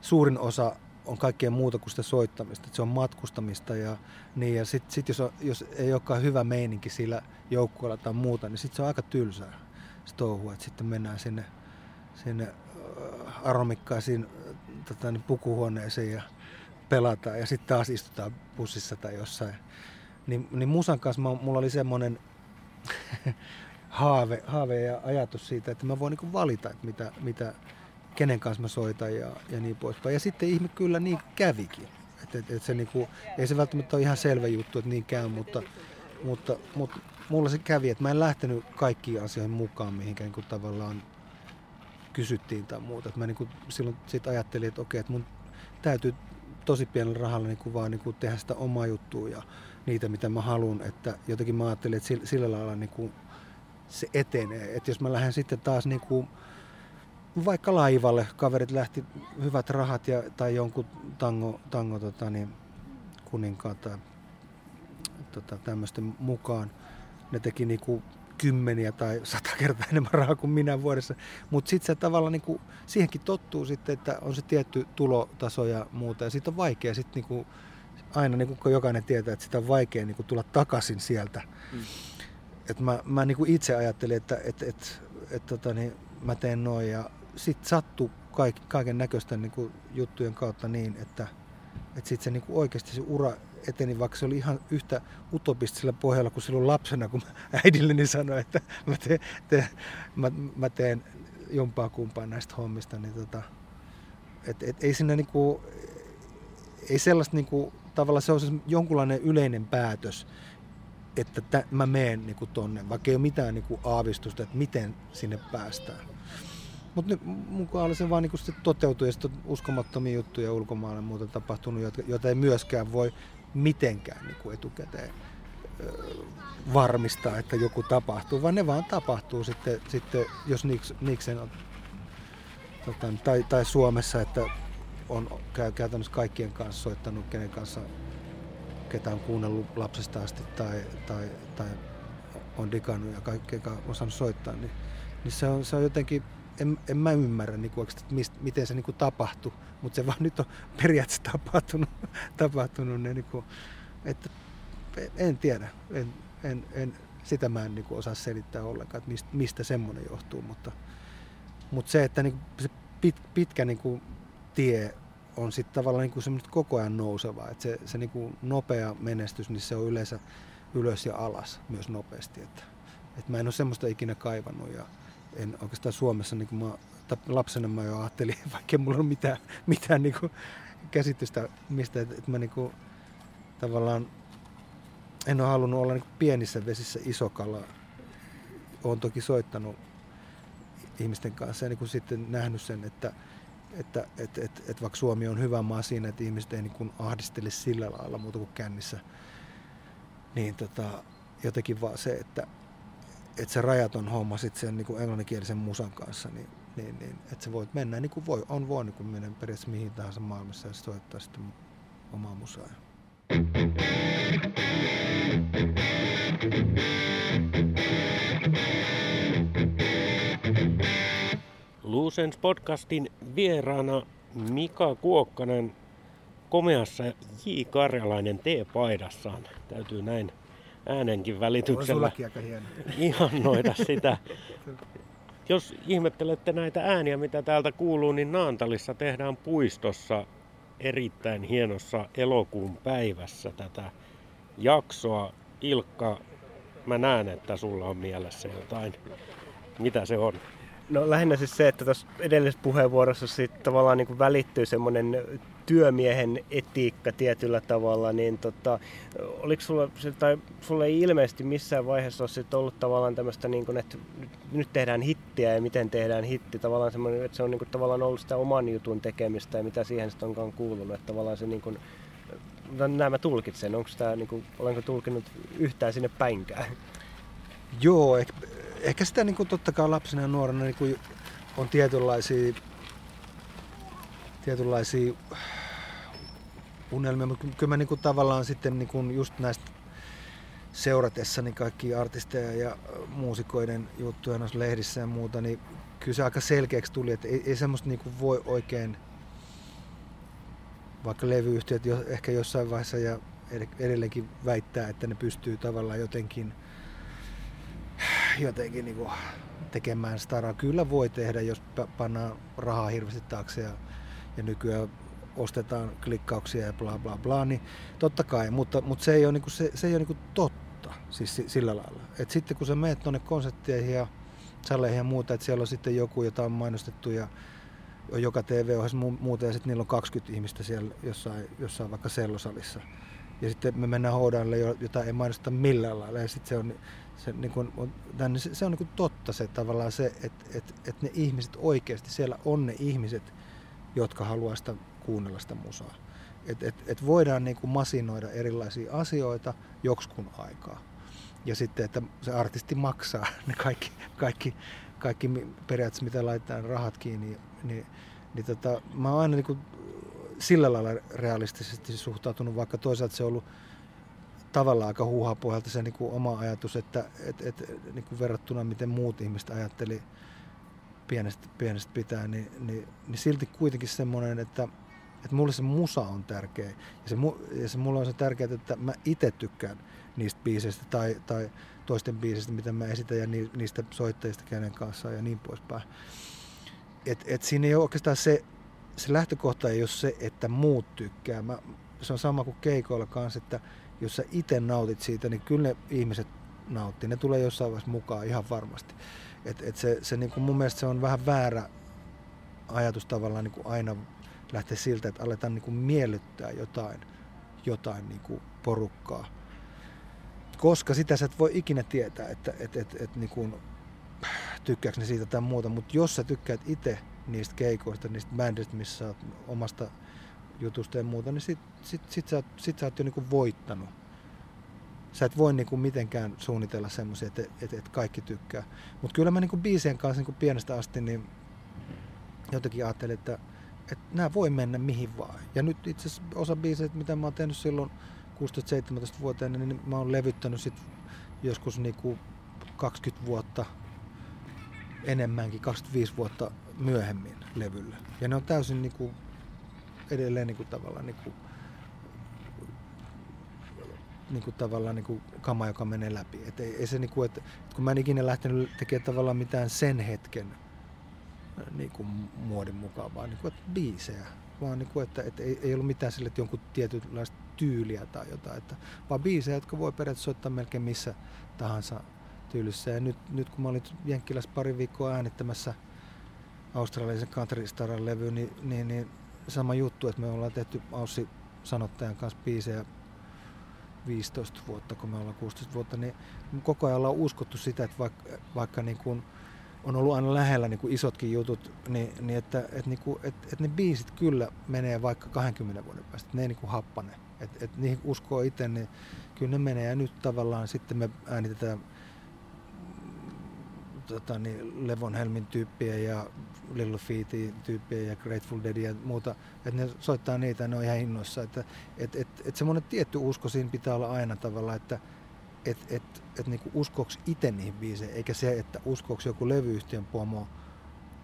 suurin osa on kaikkea muuta kuin sitä soittamista. Että se on matkustamista ja, niin, ja sitten sit jos, jos ei olekaan hyvä meininki sillä joukkueella tai muuta, niin sitten se on aika tylsää se touhu, että sitten mennään sinne, sinne äh, aromikkaisiin tota, niin pukuhuoneeseen ja pelataan ja sitten taas istutaan bussissa tai jossain. Niin, niin musan kanssa mä, mulla oli semmoinen haave, haave ja ajatus siitä, että mä voin niin valita, että mitä, mitä, kenen kanssa mä soitan ja, ja niin poispäin. Ja sitten ihme kyllä niin kävikin. Et, et, et se niinku, ei se välttämättä ole ihan selvä juttu, että niin käy, mutta, mutta, mutta mulla se kävi, että mä en lähtenyt kaikkiin asioihin mukaan, mihinkä niin kuin tavallaan kysyttiin tai muuta. Et mä niin kuin silloin sit ajattelin, että okei, että mun täytyy tosi pienellä rahalla niin kuin vaan niin kuin tehdä sitä omaa juttua ja niitä, mitä mä haluan. Että jotenkin mä ajattelin, että sillä, sillä lailla niin kuin se etenee. Että jos mä lähden sitten taas niin kuin vaikka laivalle, kaverit lähti hyvät rahat ja, tai jonkun tango, tango tota, niin, kuninkaan tai tota, tämmöisten mukaan. Ne teki niinku kymmeniä tai sata kertaa enemmän rahaa kuin minä vuodessa. Mutta sitten se tavallaan niinku, siihenkin tottuu sitten, että on se tietty tulotaso ja muuta. Ja sitten on vaikea sitten niinku, aina, niinku, kun jokainen tietää, että sitä on vaikea niinku, tulla takaisin sieltä. Mm. Et mä, mä niinku itse ajattelin, että et, et, et, tota, niin, mä teen noin ja sitten sattui kaik, kaiken näköisten niin juttujen kautta niin, että, että sitten se niin kuin oikeasti se ura eteni, vaikka se oli ihan yhtä utopistisella pohjalla kuin silloin lapsena, kun äidilleni sanoi, että mä teen, teen, mä, mä teen jompaa kumpaa näistä hommista, niin tota, et, et, ei siinä niinku, ei sellaista niinku, tavallaan se on se jonkunlainen yleinen päätös, että tä, mä meen niinku tonne, vaikka ei ole mitään niinku aavistusta, että miten sinne päästään. Mutta nyt mukaan se vaan niinku toteutui ja sitten uskomattomia juttuja ulkomailla muuta tapahtunut, joita, joita ei myöskään voi mitenkään niinku etukäteen varmistaa, että joku tapahtuu, vaan ne vaan tapahtuu sitten, sitten jos Niksen on, tota, tai, tai Suomessa, että on käytännössä kaikkien kanssa soittanut, kenen kanssa ketä on kuunnellut lapsesta asti tai, tai, tai on digannut ja kaikkea on saanut soittaa, niin, niin se, on, se on jotenkin, en, en mä ymmärrä, niin kuin, että mist, miten se niin kuin tapahtui, mutta se vaan nyt on periaatteessa tapahtunut, tapahtunut niin kuin, että en tiedä, en, en, en, sitä mä en niin kuin osaa selittää ollenkaan, että mistä, mistä semmoinen johtuu, mutta, mutta se, että niin kuin, se pit, pitkä niin kuin, tie on sitten tavallaan niin kuin koko ajan nouseva, että se, se niin kuin nopea menestys, niin se on yleensä ylös ja alas myös nopeasti, että, että mä en ole semmoista ikinä kaivannut ja en oikeastaan Suomessa, niin kuin mä, lapsena mä jo ajattelin, vaikka mulla on mitään, mitään niin kuin käsitystä mistä, että, että mä niin kuin, tavallaan en ole halunnut olla niin pienissä vesissä iso kala. Olen toki soittanut ihmisten kanssa ja niin kuin sitten nähnyt sen, että, että että että että vaikka Suomi on hyvä maa siinä, että ihmiset ei niin ahdistele sillä lailla muuta kuin kännissä, niin tota, jotenkin vaan se, että, että se rajaton homma sitten sen niin englanninkielisen musan kanssa, niin, niin, niin että se voit mennä niin kuin voi, on voi niin kuin mennä periaatteessa mihin tahansa maailmassa ja soittaa sitten omaa musaa. Luusens podcastin vieraana Mika Kuokkanen komeassa J. Karjalainen T-paidassaan. Täytyy näin äänenkin välityksellä ihannoida sitä. Jos ihmettelette näitä ääniä, mitä täältä kuuluu, niin Naantalissa tehdään puistossa erittäin hienossa elokuun päivässä tätä jaksoa. Ilkka, mä näen, että sulla on mielessä jotain. Mitä se on? No lähinnä siis se, että tuossa edellisessä puheenvuorossa sit tavallaan niin kuin välittyy semmoinen työmiehen etiikka tietyllä tavalla, niin tota, oliko sulla, tai sulla ei ilmeisesti missään vaiheessa ole sit ollut tavallaan tämmöistä, niin kuin, että nyt tehdään hittiä ja miten tehdään hitti, tavallaan semmoinen, että se on niin kuin, tavallaan ollut sitä oman jutun tekemistä ja mitä siihen sitten onkaan kuulunut, että tavallaan se niin kuin, näin mä tulkitsen, onko tämä, niin kuin, olenko tulkinut yhtään sinne päinkään? Joo, ehkä, ehkä sitä niin kuin, totta kai lapsena ja nuorena niin kuin, on tietynlaisia tietynlaisia unelmia, mutta kyllä mä niinku tavallaan sitten niinku just näistä seuratessani kaikki artisteja ja muusikoiden juttuja noissa lehdissä ja muuta, niin kyllä se aika selkeäksi tuli, että ei, ei semmoista niinku voi oikein, vaikka levyyhtiöt jo, ehkä jossain vaiheessa ja edelleenkin väittää, että ne pystyy tavallaan jotenkin, jotenkin niinku tekemään staraa. Kyllä voi tehdä, jos pannaan rahaa hirveästi taakse ja, ja nykyään ostetaan klikkauksia ja bla bla bla, niin totta kai, mutta, mutta se ei ole, niinku, se, se ei ole niinku totta siis sillä lailla. Et sitten kun sä menet tuonne konsertteihin ja saleihin ja muuta, että siellä on sitten joku, jota on mainostettu ja joka TV-ohjelmassa muuta ja sitten niillä on 20 ihmistä siellä jossain, jossain vaikka sellosalissa. Ja sitten me mennään houdaille, jota ei mainosteta millään lailla. Ja sitten se on, se, niin kuin, se, se on niin totta se tavallaan se, että että että ne ihmiset oikeasti, siellä on ne ihmiset, jotka haluaa sitä kuunnella sitä musaa. Et, et, et voidaan niin kuin masinoida erilaisia asioita jokskun aikaa. Ja sitten, että se artisti maksaa ne kaikki, kaikki, kaikki periaatteessa, mitä laitetaan rahat kiinni. Niin, niin tota, mä oon aina niin kuin sillä lailla realistisesti suhtautunut, vaikka toisaalta se on ollut tavallaan aika huuhapohjalta se niin kuin oma ajatus, että et, et, niin kuin verrattuna miten muut ihmiset ajatteli pienestä, pienestä pitää, niin, niin, niin silti kuitenkin semmoinen, että että mulle se musa on tärkeä. Ja se, ja se mulle on se tärkeää, että mä itse tykkään niistä biiseistä tai, tai toisten biiseistä, mitä mä esitän ja niistä soittajista kenen kanssa ja niin poispäin. Et, et siinä ei ole oikeastaan se, se lähtökohta ei ole se, että muut tykkää. Mä, se on sama kuin keikoilla kanssa, että jos sä itse nautit siitä, niin kyllä ne ihmiset nauttii. Ne tulee jossain vaiheessa mukaan ihan varmasti. Et, et se, se niin kuin mun mielestä se on vähän väärä ajatus tavallaan niin kuin aina lähteä siltä, että aletaan niin kuin miellyttää jotain, jotain niin kuin porukkaa. Koska sitä sä et voi ikinä tietää, että, että, että, että niin kuin tykkääkö ne siitä tai muuta, mutta jos sä tykkäät itse niistä keikoista, niistä bändistä, missä sä oot omasta jutusta ja muuta, niin sit, sit, sit, sä, sit sä oot jo niinku voittanut. Sä et voi niinku mitenkään suunnitella semmoisia, että et, et kaikki tykkää. Mutta kyllä mä niinku biisien kanssa niinku pienestä asti niin jotenkin ajattelin, että, että nämä voi mennä mihin vaan. Ja nyt itse asiassa osa biiseitä, mitä mä oon tehnyt silloin 16-17 vuoteen, niin mä oon levyttänyt sit joskus niinku 20 vuotta enemmänkin, 25 vuotta myöhemmin levylle. Ja ne on täysin niinku edelleen niinku tavallaan niinku, niinku tavallaan niinku kama, joka menee läpi. Et ei, ei se niinku, et, et kun mä en ikinä lähtenyt tekemään tavallaan mitään sen hetken niinku muodin mukaan, vaan niinku, että biisejä. Vaan niinku, että, että ei, ei ollut mitään sille, että jonkun tietynlaista tyyliä tai jotain, että, vaan biisejä, jotka voi periaatteessa soittaa melkein missä tahansa tyylissä. Ja nyt, nyt kun mä olin Jenkkilässä pari viikkoa äänittämässä australialaisen Country Staran levy, niin, niin, niin sama juttu, että me ollaan tehty Aussi sanottajan kanssa biisejä 15 vuotta, kun me ollaan 16 vuotta, niin koko ajan ollaan uskottu sitä, että vaikka, vaikka niin kuin on ollut aina lähellä niin kuin isotkin jutut, niin, niin että, että, niin kuin, että, että ne biisit kyllä menee vaikka 20 vuoden päästä, ne ei niin kuin happane. Että, että niihin uskoo itse, niin kyllä ne menee. Ja nyt tavallaan sitten me äänitetään tota, niin Levon Helmin tyyppiä ja Little Feetin tyyppiä ja Grateful Dead ja muuta, että ne soittaa niitä ne on ihan innoissa. Että et, et, et semmoinen tietty usko siinä pitää olla aina tavalla, että et, et, et niinku uskoks itse niihin biiseihin, eikä se, että uskoks joku levyyhtiön pomo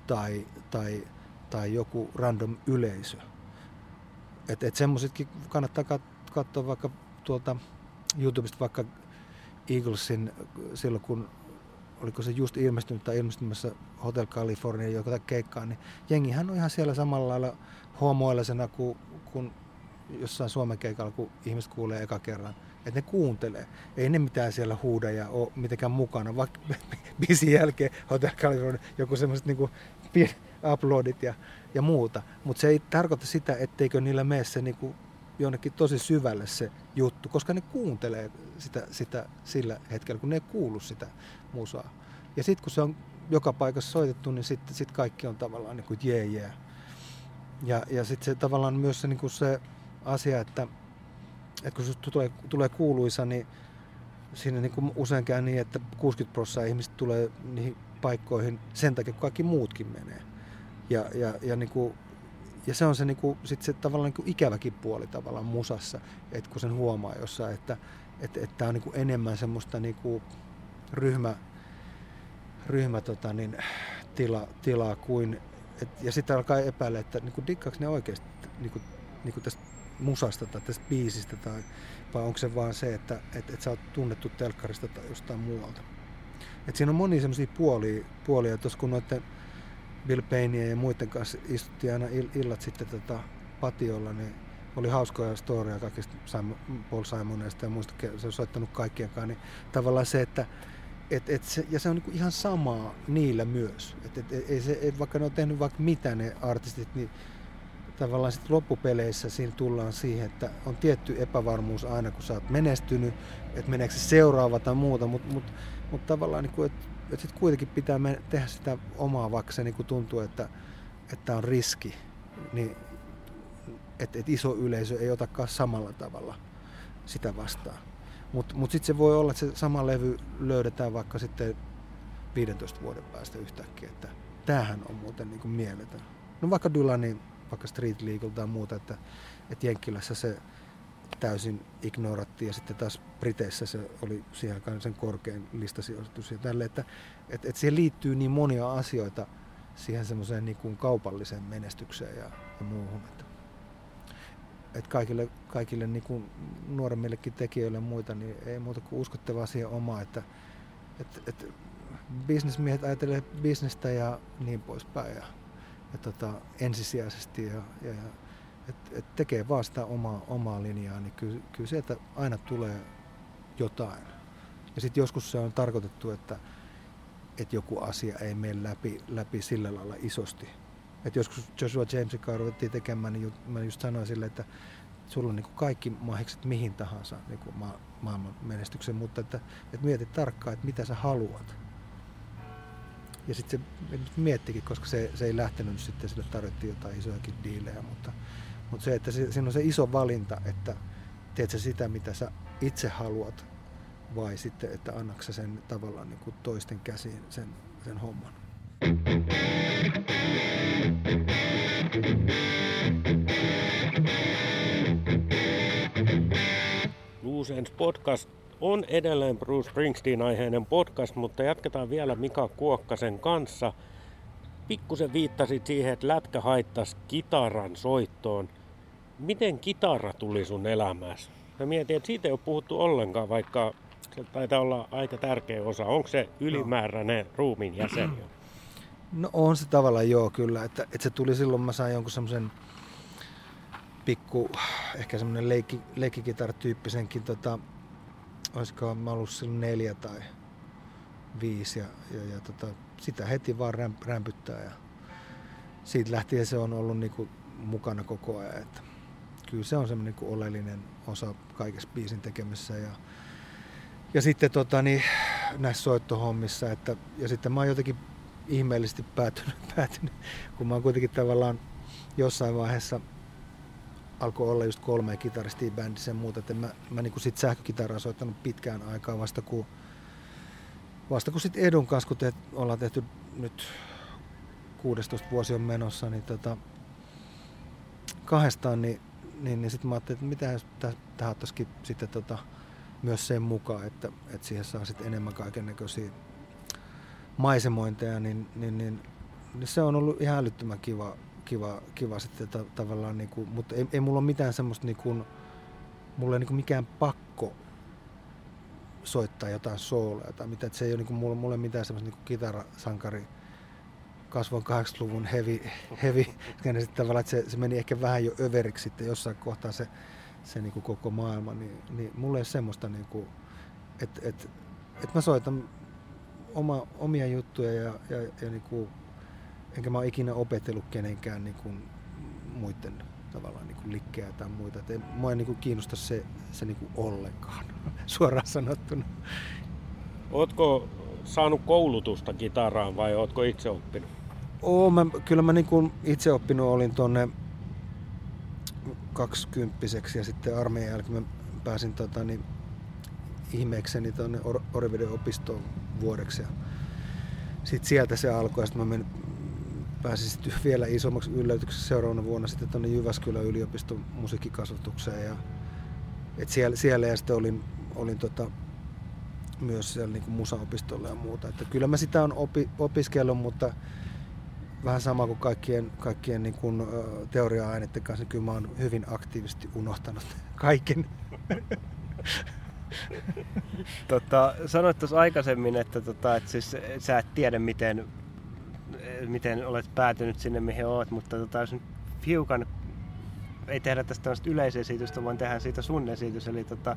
tai, tai, tai joku random yleisö. Että et semmoisetkin kannattaa katsoa vaikka tuolta YouTubesta vaikka Eaglesin silloin, kun oliko se just ilmestynyt tai ilmestymässä Hotel California joka keikkaa, niin jengihän on ihan siellä samalla lailla homoillisena kuin, kuin jossain Suomen keikalla, kun ihmiset kuulee eka kerran. Että ne kuuntelee. Ei ne mitään siellä huuda ja ole mitenkään mukana, vaikka biisin jälkeen Hotel California joku semmoiset niinku uploadit ja, ja muuta. Mutta se ei tarkoita sitä, etteikö niillä mene se niinku jonnekin tosi syvälle se juttu, koska ne kuuntelee sitä, sitä sillä hetkellä, kun ne ei kuulu sitä musaa. Ja sitten kun se on joka paikassa soitettu, niin sitten sit kaikki on tavallaan niin kuin jee yeah, yeah. Ja, ja sitten se tavallaan myös se, niin kuin se asia, että, että kun se tulee, tulee kuuluisa, niin siinä niin kuin usein käy niin, että 60 prosenttia ihmistä tulee niihin paikkoihin sen takia, kun kaikki muutkin menee. Ja, ja, ja niin kuin ja se on se, niinku, sit se tavallaan niinku ikäväkin puoli tavallaan musassa, että kun sen huomaa jossain, että että et tämä on niinku enemmän semmoista niinku ryhmä, ryhmä tota niin, tila, tilaa kuin, et, ja sitten alkaa epäillä, että niinku, dikkaako ne oikeasti niinku, niinku tästä musasta tai tästä biisistä, tai, vai onko se vaan se, että et, et sä oot tunnettu telkkarista tai jostain muualta. Et siinä on monia semmoisia puolia, puolia tuossa kun noiden Bill Payneja ja muiden kanssa istuttiin aina illat sitten tota patiolla, niin oli hauskoja storia kaikista Paul Simonista ja muista, se on soittanut kaikkien kanssa, niin tavallaan se, että et, et se, ja se on niinku ihan samaa niillä myös. Et, et, ei se, et, vaikka ne on tehnyt vaikka mitä ne artistit, niin tavallaan sitten loppupeleissä siinä tullaan siihen, että on tietty epävarmuus aina, kun sä oot menestynyt, että meneekö se seuraava tai muuta, mutta mut, mut tavallaan, niin kuin, että että sitten kuitenkin pitää tehdä sitä omaa, vaikka se niin tuntuu, että, että on riski, niin että et iso yleisö ei otakaan samalla tavalla sitä vastaan. Mutta mut sitten se voi olla, että se sama levy löydetään vaikka sitten 15 vuoden päästä yhtäkkiä, että tämähän on muuten niin kuin mieletön. No vaikka Dylanin, vaikka Street Legal tai muuta, että, että Jenkkilässä se täysin ignorattiin ja sitten taas Briteissä se oli siihen sen korkein listasijoitus ja tälle, että et, et siihen liittyy niin monia asioita siihen semmoiseen niin kuin kaupalliseen menestykseen ja, ja muuhun. Että, et kaikille, kaikille niin kuin nuoremmillekin tekijöille ja muita, niin ei muuta kuin uskottavaa siihen omaa, että et, et bisnesmiehet ajattelee bisnestä ja niin poispäin ja, ja tota, ensisijaisesti ja, ja, ja et, et tekee vaan sitä omaa, omaa linjaa, niin kyllä, kyllä sieltä aina tulee jotain. Ja sitten joskus se on tarkoitettu, että, että joku asia ei mene läpi, läpi sillä lailla isosti. Et joskus Joshua Jamesin kanssa ruvettiin tekemään, niin mä just sanoin sille, että sulla on niin kuin kaikki mahikset mihin tahansa niin kuin ma- maailman menestyksen, mutta että, että mietit tarkkaan, että mitä sä haluat. Ja sitten se miettikin, koska se, se ei lähtenyt sitten, sille tarjottiin jotain isojakin diilejä, mutta, mutta se, että siinä on se iso valinta, että teet sä sitä, mitä sä itse haluat, vai sitten, että annaksa sen tavallaan niin kuin toisten käsiin sen, sen homman. Loose podcast on edelleen Bruce Springsteen-aiheinen podcast, mutta jatketaan vielä Mika Kuokkasen kanssa. Pikkusen viittasit siihen, että lätkä haittasi kitaran soittoon. Miten kitara tuli sun elämässä? Mä mietin, että siitä ei ole puhuttu ollenkaan, vaikka se taitaa olla aika tärkeä osa. Onko se ylimääräinen no. ruumiin jäsen? No on se tavallaan joo kyllä, että, että se tuli silloin, mä sain jonkun semmoisen pikku, ehkä semmoinen leikki, leikkikitaratyyppisenkin, tota, olisiko mä ollut silloin neljä tai viisi ja, ja, ja tota, sitä heti vaan rämp, rämpyttää ja siitä lähtien se on ollut niinku mukana koko ajan, että kyllä se on semmoinen niinku oleellinen osa kaikessa biisin tekemisessä ja, ja sitten tota, niin, näissä soittohommissa, että, ja sitten mä oon jotenkin ihmeellisesti päätynyt, päätynyt, kun mä oon kuitenkin tavallaan jossain vaiheessa alkoi olla just kolme kitaristia bändissä ja muuta, että mä, mä niin sit sähkökitaraa soittanut pitkään aikaa vasta kun, vasta kun sit Edun kanssa, kun te, ollaan tehty nyt 16 vuosi on menossa, niin tota, kahdestaan, niin, niin, niin sitten mä ajattelin, että mitä jos tähän ottaisikin sitten tota, myös sen mukaan, että, että siihen saa sitten enemmän kaiken näköisiä maisemointeja, niin, niin, niin, niin, se on ollut ihan älyttömän kiva, kiva, kiva sitten ta, tavallaan, niin kuin, mutta ei, ei mulla ole mitään semmoista, niin kuin, mulla ei niin kuin mikään pakko soittaa jotain sooloja tai mitä, että se ei ole niin kuin, mulla, mulla ei mitään semmoista niin kuin kitarasankari kasvoin 80-luvun heavy, heavy ja sitten tavallaan, että se, se, meni ehkä vähän jo överiksi sitten jossain kohtaa se, se niin kuin koko maailma, niin, niin mulla ei ole semmoista, niin kuin, että, että, että mä soitan oma, omia juttuja ja, ja, ja niin kuin, enkä mä ole ikinä opetellut kenenkään niin kuin muiden tavallaan niin kuin likkejä tai muita. Et ei, mua ei niin kuin kiinnosta se, se niin kuin ollenkaan, suoraan sanottuna. Ootko saanut koulutusta kitaraan vai ootko itse oppinut? Oo, mä, kyllä mä niin kuin itse oppinut olin tuonne kaksikymppiseksi ja sitten armeijan jälkeen mä pääsin tota, niin, ihmeekseni tuonne Or- Oriveden opistoon vuodeksi. Ja sitten sieltä se alkoi ja sitten mä menin, pääsin sitten vielä isommaksi yllätykseksi seuraavana vuonna sitten tuonne Jyväskylän yliopiston musiikkikasvatukseen. Ja, et siellä, siellä ja sitten olin, olin tota, myös siellä niin musaopistolla ja muuta. Että kyllä mä sitä on opi, opiskellut, mutta vähän sama kuin kaikkien, kaikkien niin kuin, teoria-aineiden kanssa, niin kyllä mä oon hyvin aktiivisesti unohtanut kaiken. tota, sanoit tuossa aikaisemmin, että, tota, että siis, sä et tiedä, miten, miten olet päätynyt sinne, mihin olet, mutta tota, jos nyt hiukan ei tehdä tästä yleisesitystä, vaan tehdään siitä sun esitys. Eli tota,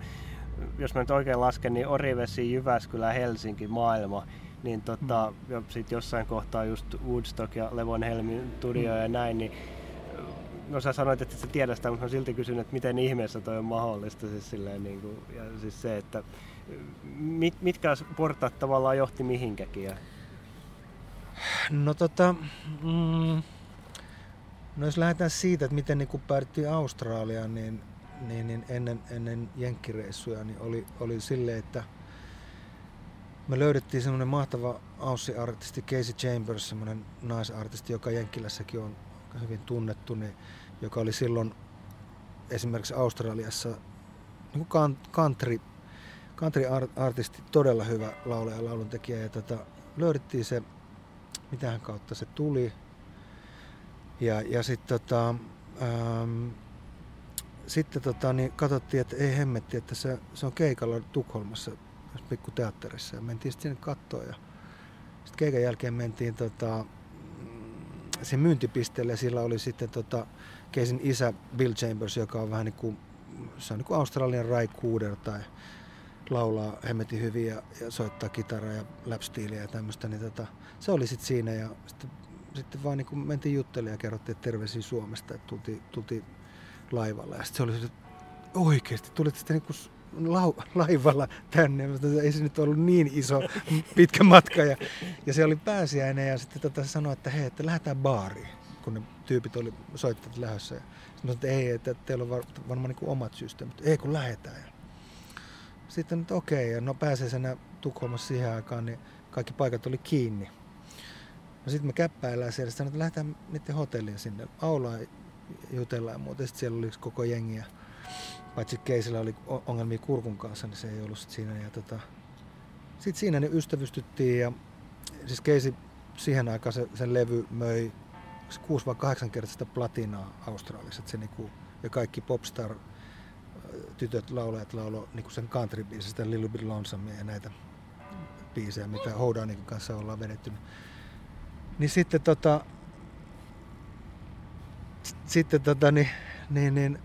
jos mä nyt oikein lasken, niin Orivesi, Jyväskylä, Helsinki, maailma. Niin tota, mm. sitten jossain kohtaa just Woodstock ja Levon Helmin studio mm. ja näin, niin no sä sanoit, että sä tiedät sitä, mutta mä silti kysyn, että miten ihmeessä toi on mahdollista. Siis silleen, niin kuin, ja siis se, että mit, mitkä portaat tavallaan johti mihinkäkin? Ja... No tota, mm, no jos lähdetään siitä, että miten niin päädyttiin Australiaan, niin, niin, niin ennen, ennen jenkkireissuja niin oli, oli silleen, että me löydettiin semmoinen mahtava Aussie-artisti Casey Chambers, semmoinen naisartisti, joka Jenkkilässäkin on hyvin tunnettu, niin, joka oli silloin esimerkiksi Australiassa niin kuin country, country artisti, todella hyvä laulaja ja lauluntekijä. Ja tota, löydettiin se, mitähän kautta se tuli. Ja, ja sitten tota, ähm, sitten tota, niin katsottiin, että ei hemmetti, että se, se on keikalla Tukholmassa pikku teatterissa ja mentiin sitten sinne kattoon sitten keikan jälkeen mentiin tota, sen myyntipisteelle ja sillä oli sitten tota, Keisin isä Bill Chambers, joka on vähän niin kuin, se on niin kuin Australian Ray Cooder tai laulaa hemmetin hyvin ja, ja soittaa kitaraa ja lapstiiliä ja tämmöistä, niin tota, se oli sitten siinä ja sitten, sitten vaan niin kuin mentiin juttelemaan ja kerrottiin, että terveisiä Suomesta, että tultiin, tultiin laivalla ja sitten se oli että oikeasti, tulitte sitten niin lau, laivalla tänne. Mutta ei se nyt ollut niin iso pitkä matka. Ja, ja se oli pääsiäinen ja sitten tota sanoi, että hei, että lähdetään baariin, kun ne tyypit oli soittajat lähdössä. Ja sitten että ei, että teillä on varmaan niin omat systeemit. Ei, kun lähdetään. Ja sitten että okei, ja no pääsiäisenä Tukholmassa siihen aikaan, niin kaikki paikat oli kiinni. No sitten me käppäillään siellä, sitten että lähdetään niiden hotelliin sinne. Aulaa jutellaan ja muuta. Sitten siellä oli koko jengiä. Paitsi Keisillä oli ongelmia kurkun kanssa, niin se ei ollut sit siinä. Ja tota, sitten siinä ne ystävystyttiin ja siis Keisi siihen aikaan se, sen levy möi 6 vai 8 kertaa platinaa Australiassa. Se niinku, ja kaikki popstar tytöt laulajat laulo niinku sen country biisistä Little Bit Lonesome ja näitä biisejä, mitä Houdanin kanssa ollaan vedetty. Niin sitten tota, sitten tota, niin, niin, niin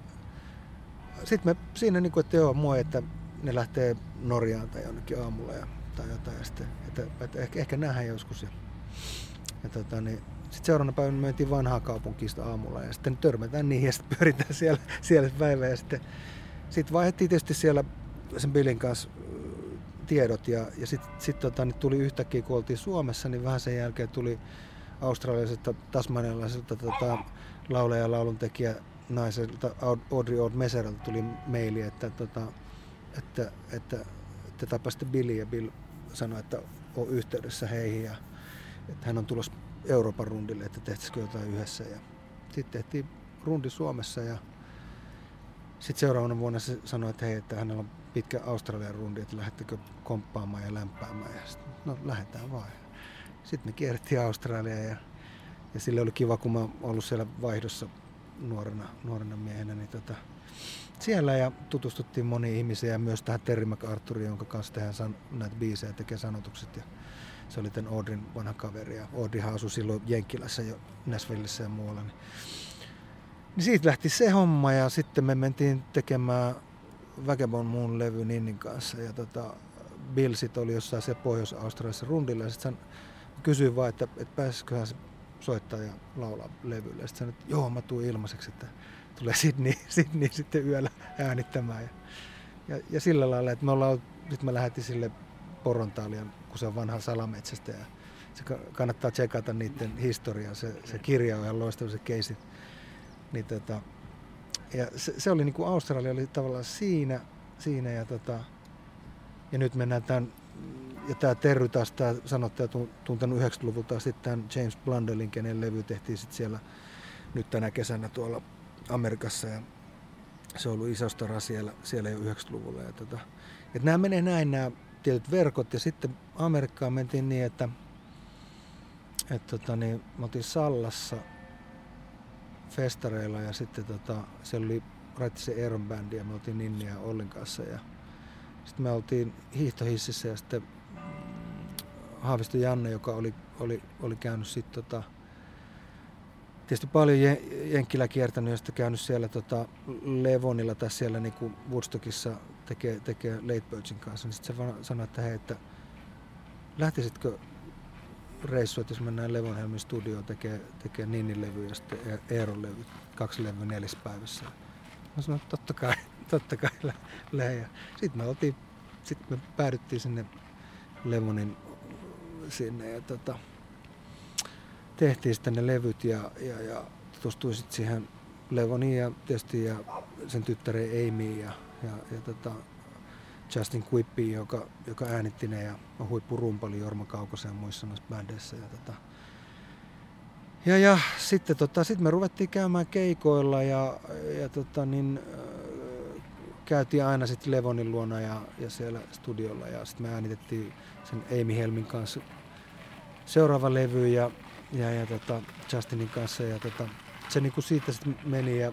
sitten me siinä niin kuin, että joo, moi, että ne lähtee Norjaan tai jonnekin aamulla ja, tai jotain. Ja sitten, että, että ehkä, ehkä nähdään joskus. Ja, ja tota, niin, sitten seuraavana päivänä mentiin vanhaa kaupunkista aamulla ja sitten törmätään niihin ja sitten pyöritään siellä, siellä päivä. Ja sitten sit vaihdettiin tietysti siellä sen Billin kanssa tiedot ja, ja sitten sit, tota, niin tuli yhtäkkiä, kun oltiin Suomessa, niin vähän sen jälkeen tuli australialaiselta tasmanialaiselta tota, laulaja ja lauluntekijä naiselta Audrey Old Meseralta tuli maili, että, tota, että, että te tapasitte Billy ja Bill sanoi, että on yhteydessä heihin ja että hän on tulossa Euroopan rundille, että tehtäisikö jotain yhdessä. Ja sitten tehtiin rundi Suomessa ja sitten seuraavana vuonna se sanoi, että hei, että hänellä on pitkä Australian rundi, että lähdettekö komppaamaan ja lämpäämään. Ja sit, no lähdetään vaan. Sitten me kierrettiin Australiaa ja, ja sille oli kiva, kun mä ollut siellä vaihdossa nuorena, nuorena miehenä, niin tota, siellä ja tutustuttiin moniin ihmisiä ja myös tähän Terry McArthuriin, jonka kanssa tehdään san, näitä biisejä, tekee sanotukset. Ja se oli tämän Audrin vanha kaveri ja Audrey asui silloin Jenkkilässä jo Nashvillessä ja muualla. Niin, niin siitä lähti se homma ja sitten me mentiin tekemään Vagabond muun levy Ninnin kanssa ja tota, Bill sit oli jossain siellä Pohjois-Australiassa rundilla ja sitten kysyin vaan, että, että pääsiköhän soittaa ja laulaa levylle. Sitten sanoin, että joo, mä tuun ilmaiseksi, että tulee Sydney, Sydney sitten yöllä äänittämään. Ja, ja, ja sillä lailla, että me ollaan, nyt mä lähetin sille Porontaalian, kun se on vanha salametsästä ja se kannattaa tsekata niiden historiaa. Se, se kirja on ihan loistava se keisi. Niin tota, ja se, se oli niin kuin Australia oli tavallaan siinä, siinä ja, tota, ja nyt mennään tämän ja tämä Terry taas, tämä sanottaja tuntenut 90-luvulta sitten James Blundelin, kenen levy tehtiin sitten siellä nyt tänä kesänä tuolla Amerikassa. Ja se on ollut iso stara siellä, siellä jo 90-luvulla. Ja tota, että nämä menee näin nämä tietyt verkot. Ja sitten Amerikkaan mentiin niin, että, että tota, niin, me oltiin Sallassa festareilla ja sitten tota, siellä oli Raittisen Eeron bändi ja me oltiin Ninni ja Ollin kanssa. Ja sitten me oltiin hiihtohississä ja sitten Haavisto Janne, joka oli, oli, oli käynyt sitten tota, tietysti paljon Jenkkilä kiertänyt ja sitten käynyt siellä tota Levonilla tai siellä niinku Woodstockissa tekee, tekee Late Birdsin kanssa, niin sitten se sanoi, että hei, että lähtisitkö reissua, että jos mennään Levonhelmin studioon tekee, tekee Ninnin levy ja sitten e- Eeron levy, kaksi levyä neljässä päivässä. Mä sanoin, että totta kai, totta kai lähe. Sitten me oltiin, sitten me päädyttiin sinne Levonin sinne ja tota, tehtiin sitten ne levyt ja, ja, ja tutustuin sitten siihen Levoniin ja tietysti ja sen tyttären Amy ja, ja, ja tota, Justin Quippi, joka, joka äänitti ne ja on huippurumpali Jorma Kaukosen muissa noissa bändeissä. Ja, tota, ja, ja sitten tota, sit me ruvettiin käymään keikoilla ja, ja tota, niin, käytiin aina sitten Levonin luona ja, ja siellä studiolla ja sitten me äänitettiin sen Amy Helmin kanssa seuraava levy ja, ja, ja tota Justinin kanssa. Ja tota, se niinku siitä sitten meni ja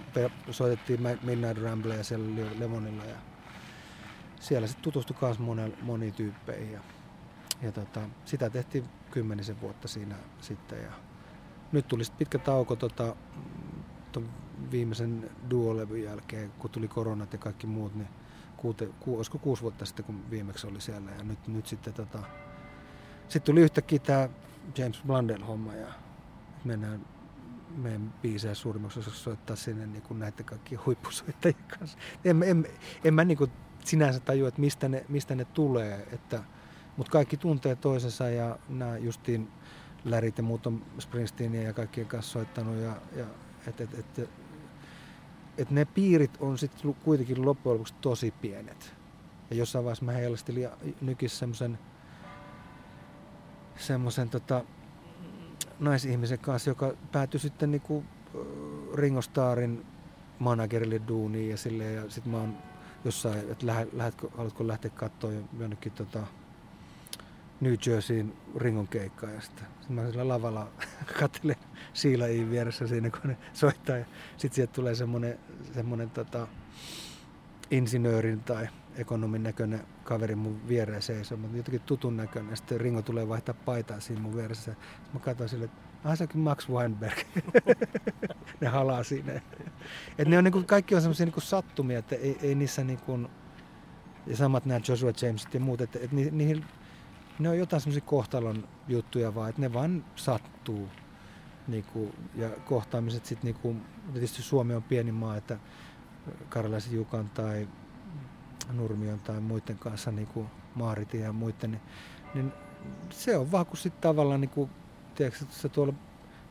soitettiin Midnight Rambleja siellä Lemonilla ja siellä sitten tutustui myös moniin tyyppeihin. Ja, ja tota, sitä tehtiin kymmenisen vuotta siinä sitten. Ja nyt tuli sitten pitkä tauko tota, viimeisen duolevyn jälkeen, kun tuli koronat ja kaikki muut, niin kuute, ku, olisiko kuusi vuotta sitten, kun viimeksi oli siellä. Ja nyt, nyt sitten tota, sitten tuli yhtäkkiä tämä James Blundell-homma ja mennään meidän biisejä suurimmaksi osaksi soittaa sinne niin kuin näiden kaikkien huippusoittajien kanssa. En, en, en mä niin kuin sinänsä tajua, että mistä ne, mistä ne tulee. Että, mutta kaikki tuntee toisensa ja nämä justiin Lärit ja muut on Springsteenia ja kaikkien kanssa soittanut. Ja, ja et, et, et, et ne piirit on sitten kuitenkin loppujen lopuksi tosi pienet. Ja jossain vaiheessa mä heilastelin nykissä semmoisen semmoisen tota, naisihmisen kanssa, joka päätyi sitten niinku Ringo Starrin managerille duuniin ja silleen, ja sitten mä oon jossain, että lähdetkö, haluatko lähteä katsoa jonnekin tota, New Jerseyin Ringon keikkaa ja sitten sit mä sillä lavalla katselen Siilain vieressä siinä kun ne soittaa sitten sieltä tulee semmonen, semmonen tota, insinöörin tai ekonomin näköinen kaveri mun viereen seisoo, mutta jotenkin tutun näköinen. Sitten Ringo tulee vaihtaa paitaa siinä mun vieressä. Sitten mä katsoin sille, että ah, se Max Weinberg. ne halaa siinä. Et ne on niinku, kaikki on semmoisia niinku sattumia, että ei, ei niissä niinku, ja samat nämä Joshua Jamesit ja muut, että, että ni, niihin, ne on jotain semmoisia kohtalon juttuja vaan, että ne vaan sattuu. Niinku, ja kohtaamiset sitten, niinku, tietysti Suomi on pieni maa, että Karjalaisen Jukan tai Nurmion tai muiden kanssa, niin kuin Maaritin ja muiden, niin, niin se on vaan kun sitten tavallaan, niin kuin, tiedätkö, sä tuolla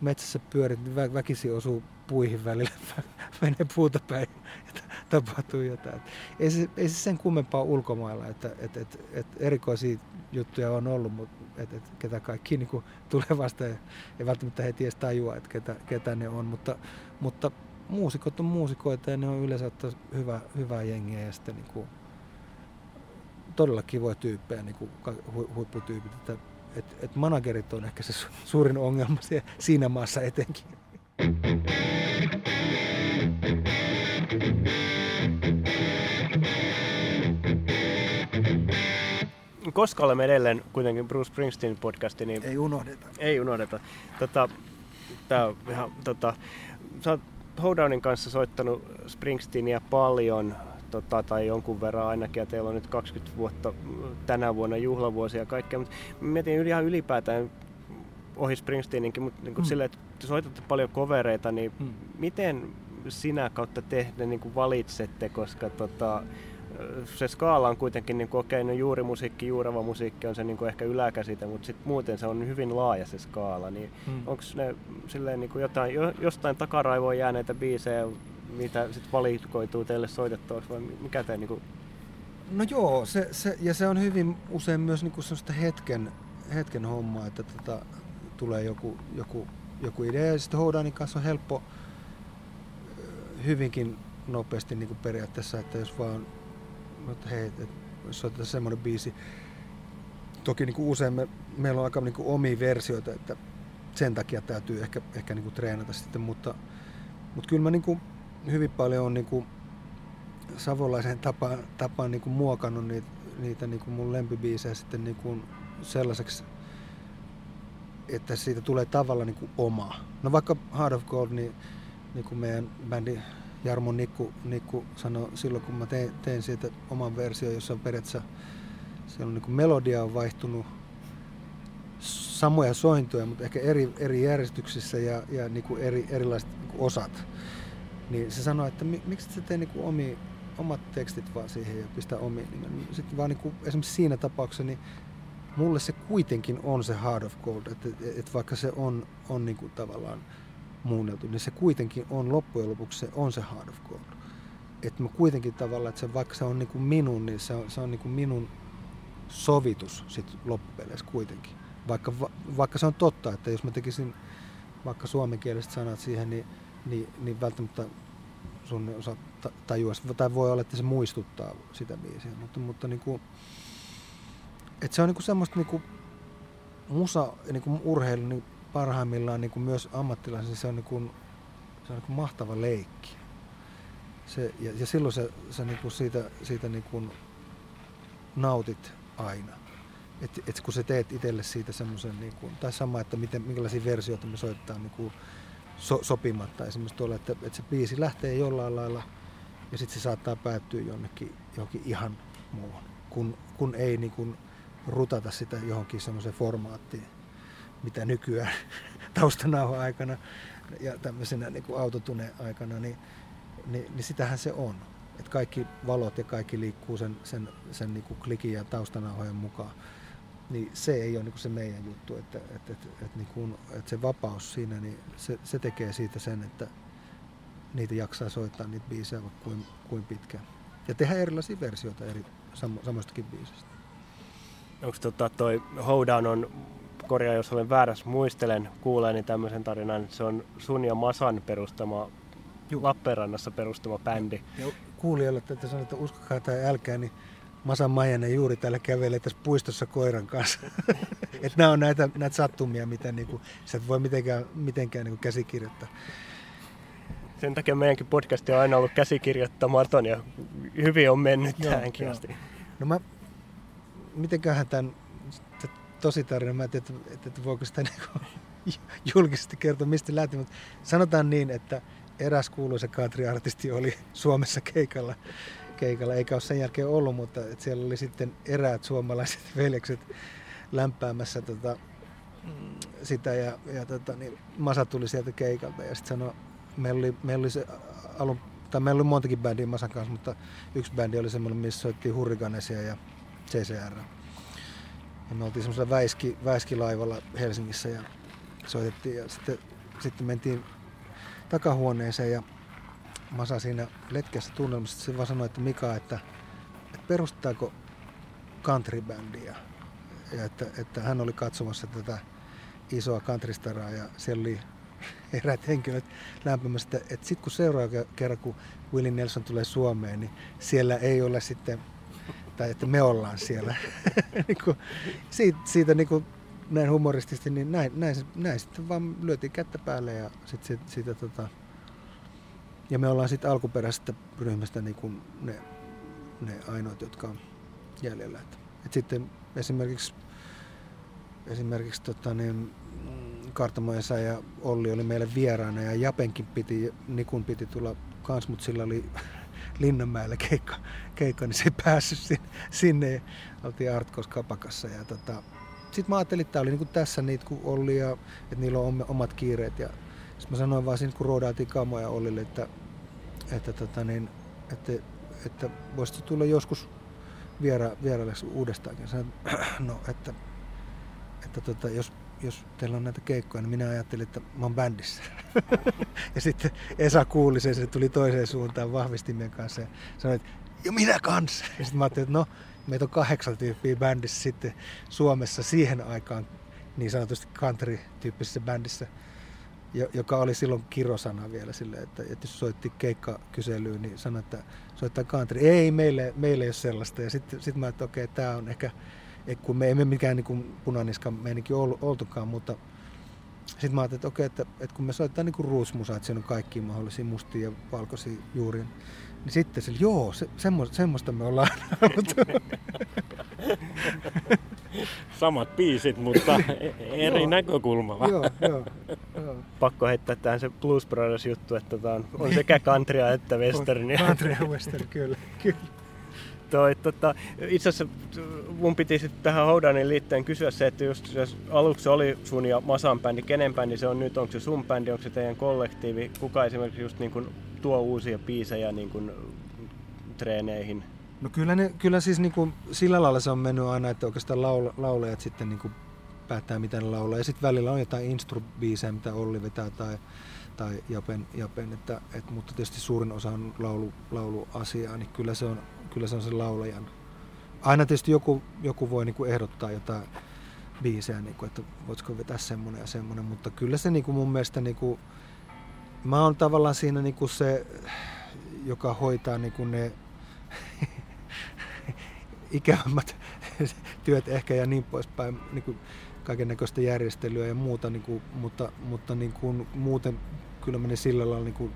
metsässä pyörit, vä- väkisin osuu puihin välillä, menee puuta päin ja tapahtuu jotain. ei, se, ei se sen kummempaa ulkomailla, että et, et, et erikoisia juttuja on ollut, mutta et, et, ketä kaikki niin tulee vasta ja ei välttämättä heti edes tajua, että ketä, ketä ne on, mutta, mutta muusikot on muusikoita ja ne on yleensä hyvä, hyvää jengiä ja sitten niin kuin, todella kivoja tyyppejä, niin kuin hu, huipputyypit. Että, et, et managerit on ehkä se suurin ongelma siinä maassa etenkin. Koska olemme edelleen kuitenkin Bruce Springsteen podcasti, niin... Ei unohdeta. Ei unohdeta. Tota, tää on ihan, tota, sä oot Hoedownin kanssa soittanut Springsteenia paljon, tota, tai jonkun verran ainakin, ja teillä on nyt 20 vuotta tänä vuonna juhlavuosia ja kaikkea, mutta mietin ihan ylipäätään ohi Springsteeninkin, mutta niin kuin mm. silleen, että soitatte paljon kovereita, niin mm. miten sinä kautta te ne niin kuin valitsette, koska tota, se skaala on kuitenkin, niin okei, okay, no juuri musiikki, juurava musiikki on se niin kuin ehkä yläkäsite, mutta sitten muuten se on hyvin laaja se skaala, niin mm. onko ne silleen niin kuin jotain, jostain takaraivoon jääneitä biisejä, mitä sitten valikoituu teille soitettavaksi vai mikä te niin kuin... No joo, se, se, ja se on hyvin usein myös niin kuin hetken, hetken homma, että tota, tulee joku, joku, joku idea ja sitten Houdanin kanssa on helppo hyvinkin nopeasti niin kuin periaatteessa, että jos vaan että hei, että soitetaan semmoinen biisi. Toki niin kuin usein me, meillä on aika niin kuin omia versioita, että sen takia täytyy ehkä, ehkä niin kuin treenata sitten, mutta, mutta kyllä mä niin kuin hyvin paljon on niin kuin savolaisen tapaan, tapaan niin kuin muokannut niitä, niitä niin kuin mun lempibiisejä sitten niin kuin sellaiseksi, että siitä tulee tavalla niin kuin oma. No vaikka Heart of Gold, niin, niin kuin meidän bändi Jarmo Nikku, Nikku sanoi silloin, kun mä tein, tein siitä oman version, jossa on periaatteessa siellä on niin kuin melodia on vaihtunut samoja sointuja, mutta ehkä eri, eri järjestyksissä ja, ja niin kuin eri, erilaiset niin kuin osat. Niin se sanoi, että miksi sä tee niin kuin omi, omat tekstit vaan siihen ja pistää omiin. Niin sitten vaan niin kuin, esimerkiksi siinä tapauksessa, niin mulle se kuitenkin on se Heart of Gold, että, että vaikka se on, on niin kuin tavallaan muunneltu, niin se kuitenkin on loppujen lopuksi se on se Heart of Gold. Että mä kuitenkin tavallaan, että se, vaikka se on niin kuin minun, niin se on, se on niin kuin minun sovitus sit loppupeleissä kuitenkin. Vaikka, vaikka se on totta, että jos mä tekisin vaikka suomenkieliset sanat siihen, niin, niin, niin välttämättä sun osa tajuaisi, tai voi olla, että se muistuttaa sitä biisiä, mutta, mutta niin kuin, että se on niin kuin semmoista niin kuin musa, niin kuin urheilu, niin parhaimmillaan niin kuin myös ammattilaisen, se on, niin kuin, se on niin kuin mahtava leikki. Se, ja, ja silloin sä, sä niin kuin siitä, siitä niin kuin nautit aina. Et, et kun sä teet itselle siitä semmoisen, niin kuin, tai sama, että miten, minkälaisia versioita me soittaa niin kuin so, sopimatta. Esimerkiksi tuolla, että, että se biisi lähtee jollain lailla ja sitten se saattaa päättyä jonnekin johonkin ihan muuhun, kun, kun ei niin kuin rutata sitä johonkin semmoiseen formaattiin mitä nykyään taustanauhan aikana ja tämmöisenä niin kuin autotune-aikana, niin, niin, niin sitähän se on. että kaikki valot ja kaikki liikkuu sen, sen, sen niin klikin ja taustanauhojen mukaan. Niin se ei ole niin se meidän juttu, että, että, että, että, niin kuin, että se vapaus siinä, niin se, se tekee siitä sen, että niitä jaksaa soittaa niitä biisejä vaikka kuin, kuin pitkään. Ja tehdä erilaisia versioita eri samo, samoistakin biisistä. Onko tota toi Hoedown on, korjaa jos olen väärässä, muistelen kuuleeni tämmöisen tarinan, että se on sun ja Masan perustama Juh. Lappeenrannassa perustama bändi. Ja kuulijoille että sanoa, että uskokaa tai älkää, niin Masan Majanen juuri täällä kävelee tässä puistossa koiran kanssa. että nämä on näitä, näitä sattumia, mitä niinku, sä et voi mitenkään, mitenkään niinku käsikirjoittaa. Sen takia meidänkin podcasti on aina ollut käsikirjoittamaton ja hyvin on mennyt joo, tähänkin asti. No mä, mitenköhän tämän tosi tarina, mä en tiedä, että, että, että voiko sitä niinku julkisesti kertoa, mistä lähti, mutta sanotaan niin, että eräs kuuluisa country-artisti oli Suomessa keikalla, keikalla, eikä ole sen jälkeen ollut, mutta että siellä oli sitten eräät suomalaiset veljekset lämpäämässä tota, sitä ja, ja tota, niin Masa tuli sieltä keikalta ja sitten sanoi, meillä oli, meillä oli se alun, tai meillä oli montakin bändiä Masan kanssa, mutta yksi bändi oli semmoinen, missä soittiin Hurricanesia ja CCR. Ja me oltiin semmoisella väiski, väiskilaivalla Helsingissä ja soitettiin ja sitten, sitten mentiin takahuoneeseen ja Masa siinä letkeässä tunnelmassa se vaan sanoi, että Mika, että, että perustaako countrybändiä. Ja että, että hän oli katsomassa tätä isoa countrystaraa ja siellä oli eräät henkilöt lämpimästä, että, että sitten kun seuraava kerran, kun Willie Nelson tulee Suomeen, niin siellä ei ole sitten, tai että me ollaan siellä. niin kuin, siitä, siitä niin kuin, näin humoristisesti, niin näin, näin, näin sitten vaan lyötiin kättä päälle ja sitten siitä, siitä tota, ja me ollaan sitten alkuperäisestä ryhmästä niin kuin ne, ne ainoat, jotka on jäljellä. Et, et sitten esimerkiksi, esimerkiksi tota, niin, Kartamo ja Olli oli meille vieraana ja Japenkin piti, Nikun piti tulla kans, mutta sillä oli Linnanmäellä keikka, keikka, niin se ei päässyt sinne. sinne. Oltiin Artkos kapakassa ja tota, sitten mä ajattelin, että tämä oli niin kuin tässä niitä kun Olli ja että niillä on omat kiireet ja sitten mä sanoin vaan siinä, kun roodaatiin kamoja Ollille, että, että, tota niin, että, että voisitko tulla joskus viera, vierailleksi uudestaankin. Sanoin, no, että, että tota, jos, jos teillä on näitä keikkoja, niin minä ajattelin, että mä oon bändissä. ja sitten Esa kuuli sen, se tuli toiseen suuntaan vahvistimien kanssa ja sanoi, että ja minä kanssa. Ja sitten mä ajattelin, että no, meitä on kahdeksan tyyppiä bändissä sitten Suomessa siihen aikaan niin sanotusti country-tyyppisessä bändissä joka oli silloin kirosana vielä sille, että, että jos soitti keikkakyselyyn, niin sanoi, että soittaa country. Ei, meille, meille ei ole sellaista. Ja sitten sit mä että okei, tämä on ehkä, kun me emme mikään niin punaniska meininkin oltukaan, mutta sitten mä ajattelin, että okei, että, että kun me soittaa niin kuin ruusmusa, että siinä on kaikki mahdollisia mustia ja valkoisia juuria, niin sitten sille, joo, se, semmoista, semmoista me ollaan Samat biisit, mutta eri joo, näkökulmalla. Joo, joo, joo. Pakko heittää tähän se Blues Brothers juttu, että tota on, on sekä countrya että westernia. Country ja western, kyllä. kyllä. Toi, tota, itse asiassa mun piti sitten tähän Houdanin liitteen kysyä se, että just jos aluksi oli sun ja Masan bändi, kenen bändi se on nyt, onko se sun bändi, onko se teidän kollektiivi, kuka esimerkiksi just niin kun tuo uusia biisejä niin kun treeneihin? No kyllä, ne, kyllä siis niin kuin, sillä lailla se on mennyt aina, että oikeastaan laula, laulajat sitten niin kuin päättää mitä ne laulaa. Ja sitten välillä on jotain instrubiisejä, mitä Olli vetää tai, tai Japen, Japen että, et, mutta tietysti suurin osa on laulu, lauluasiaa, niin kyllä se on, kyllä se on sen laulajan. Aina tietysti joku, joku voi niin kuin ehdottaa jotain biisejä, niin kuin, että voisiko vetää semmoinen ja semmoinen, mutta kyllä se niin kuin mun mielestä, niin kuin, mä oon tavallaan siinä niin kuin se, joka hoitaa niin kuin ne ikävämmät työt ehkä ja niin poispäin, niin kuin kaiken näköistä järjestelyä ja muuta, niin kuin, mutta, mutta niin kuin, muuten kyllä menee sillä lailla niin kuin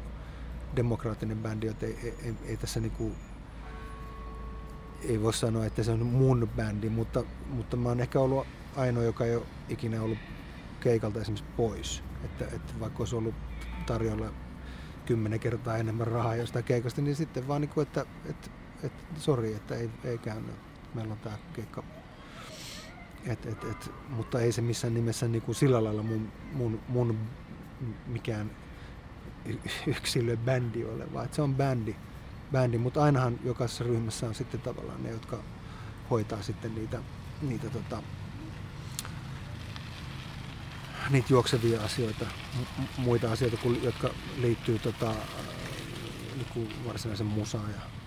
demokraattinen bändi, että ei, ei, ei, ei tässä niin kuin, ei voi sanoa, että se on mun bändi, mutta, mutta mä oon ehkä ollut ainoa, joka ei ole ikinä ollut keikalta esimerkiksi pois. Että, että vaikka olisi ollut tarjolla kymmenen kertaa enemmän rahaa jostain keikasta, niin sitten vaan niin kuin, että, että, että sori, että ei, ei käynyt. Meillä on tämä keikka. Et, et, et, mutta ei se missään nimessä niin kuin sillä lailla mun, mun, mun mikään yksilöbändi ole, vaan se on bändi. bändi, mutta ainahan jokaisessa ryhmässä on sitten tavallaan ne, jotka hoitaa sitten niitä, niitä tota, niitä juoksevia asioita, muita asioita, jotka liittyy tota, niin varsinaisen musaan. Ja...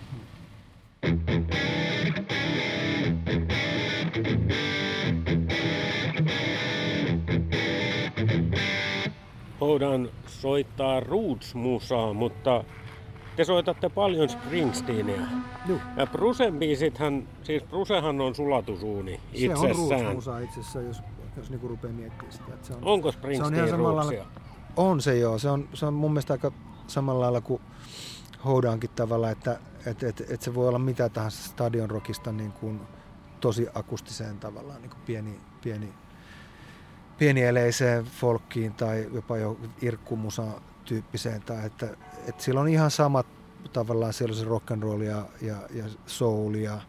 Houdan soittaa roots-musaa, mutta te soitatte paljon Springsteenia. Joo. Ja Brusen biisithän, siis Brusehan on sulatusuuni itsessään. Se on roots-musaa itsessään, jos jos niinku rupeaa miettimään sitä. Että se on, Onko Springsteen se on ihan lailla, On se joo. Se on, se on mun mielestä aika samalla lailla kuin Houdaankin tavalla, että et, et, et se voi olla mitä tahansa stadion rockista niin kuin tosi akustiseen tavallaan, niin kuin pieni, pieni, pienieleiseen folkkiin tai jopa jo irkkumusa tyyppiseen. Tai että, että sillä on ihan samat tavallaan, siellä on se rock and roll ja, ja, ja soul ja,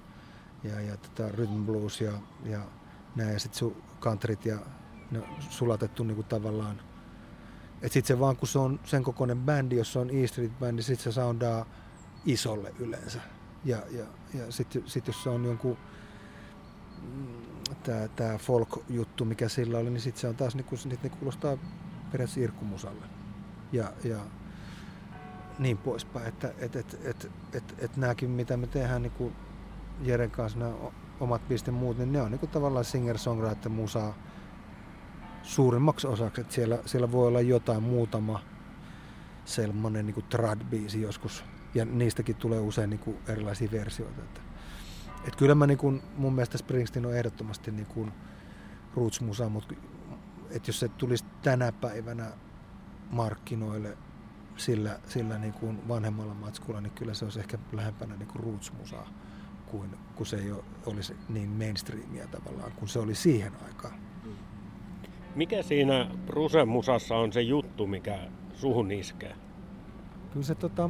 ja, ja tätä rhythm blues ja, ja näin. Ja sitten countryt ja ne sulatettu niin kuin tavallaan. Et sit se vaan kun se on sen kokoinen bändi, jos se on E Street bändi, sit se soundaa isolle yleensä. Ja, ja, ja sitten sit jos se on jonkun tämä tää folk-juttu, mikä sillä oli, niin sitten se on taas niinku, sit ne kuulostaa periaatteessa irkkumusalle. Ja, ja niin poispäin, että et, et, et, et, et nämäkin mitä me tehdään niinku Jeren kanssa, nämä omat ja muut, niin ne on niinku tavallaan singer-songwriter musaa suurimmaksi osaksi. Että siellä, siellä voi olla jotain muutama sellainen niinku trad-biisi joskus. Ja niistäkin tulee usein niinku erilaisia versioita. Että, et kyllä mä niinku, mun mielestä Springsteen on ehdottomasti niinku roots-musa, mutta että jos se tulisi tänä päivänä markkinoille sillä, sillä niin kuin vanhemmalla matskulla, niin kyllä se olisi ehkä lähempänä niin kuin roots-musaa kuin, kun se ei olisi niin mainstreamia tavallaan kuin se oli siihen aikaan. Mikä siinä Brusen musassa on se juttu, mikä suhun iskee? Kyllä se tota...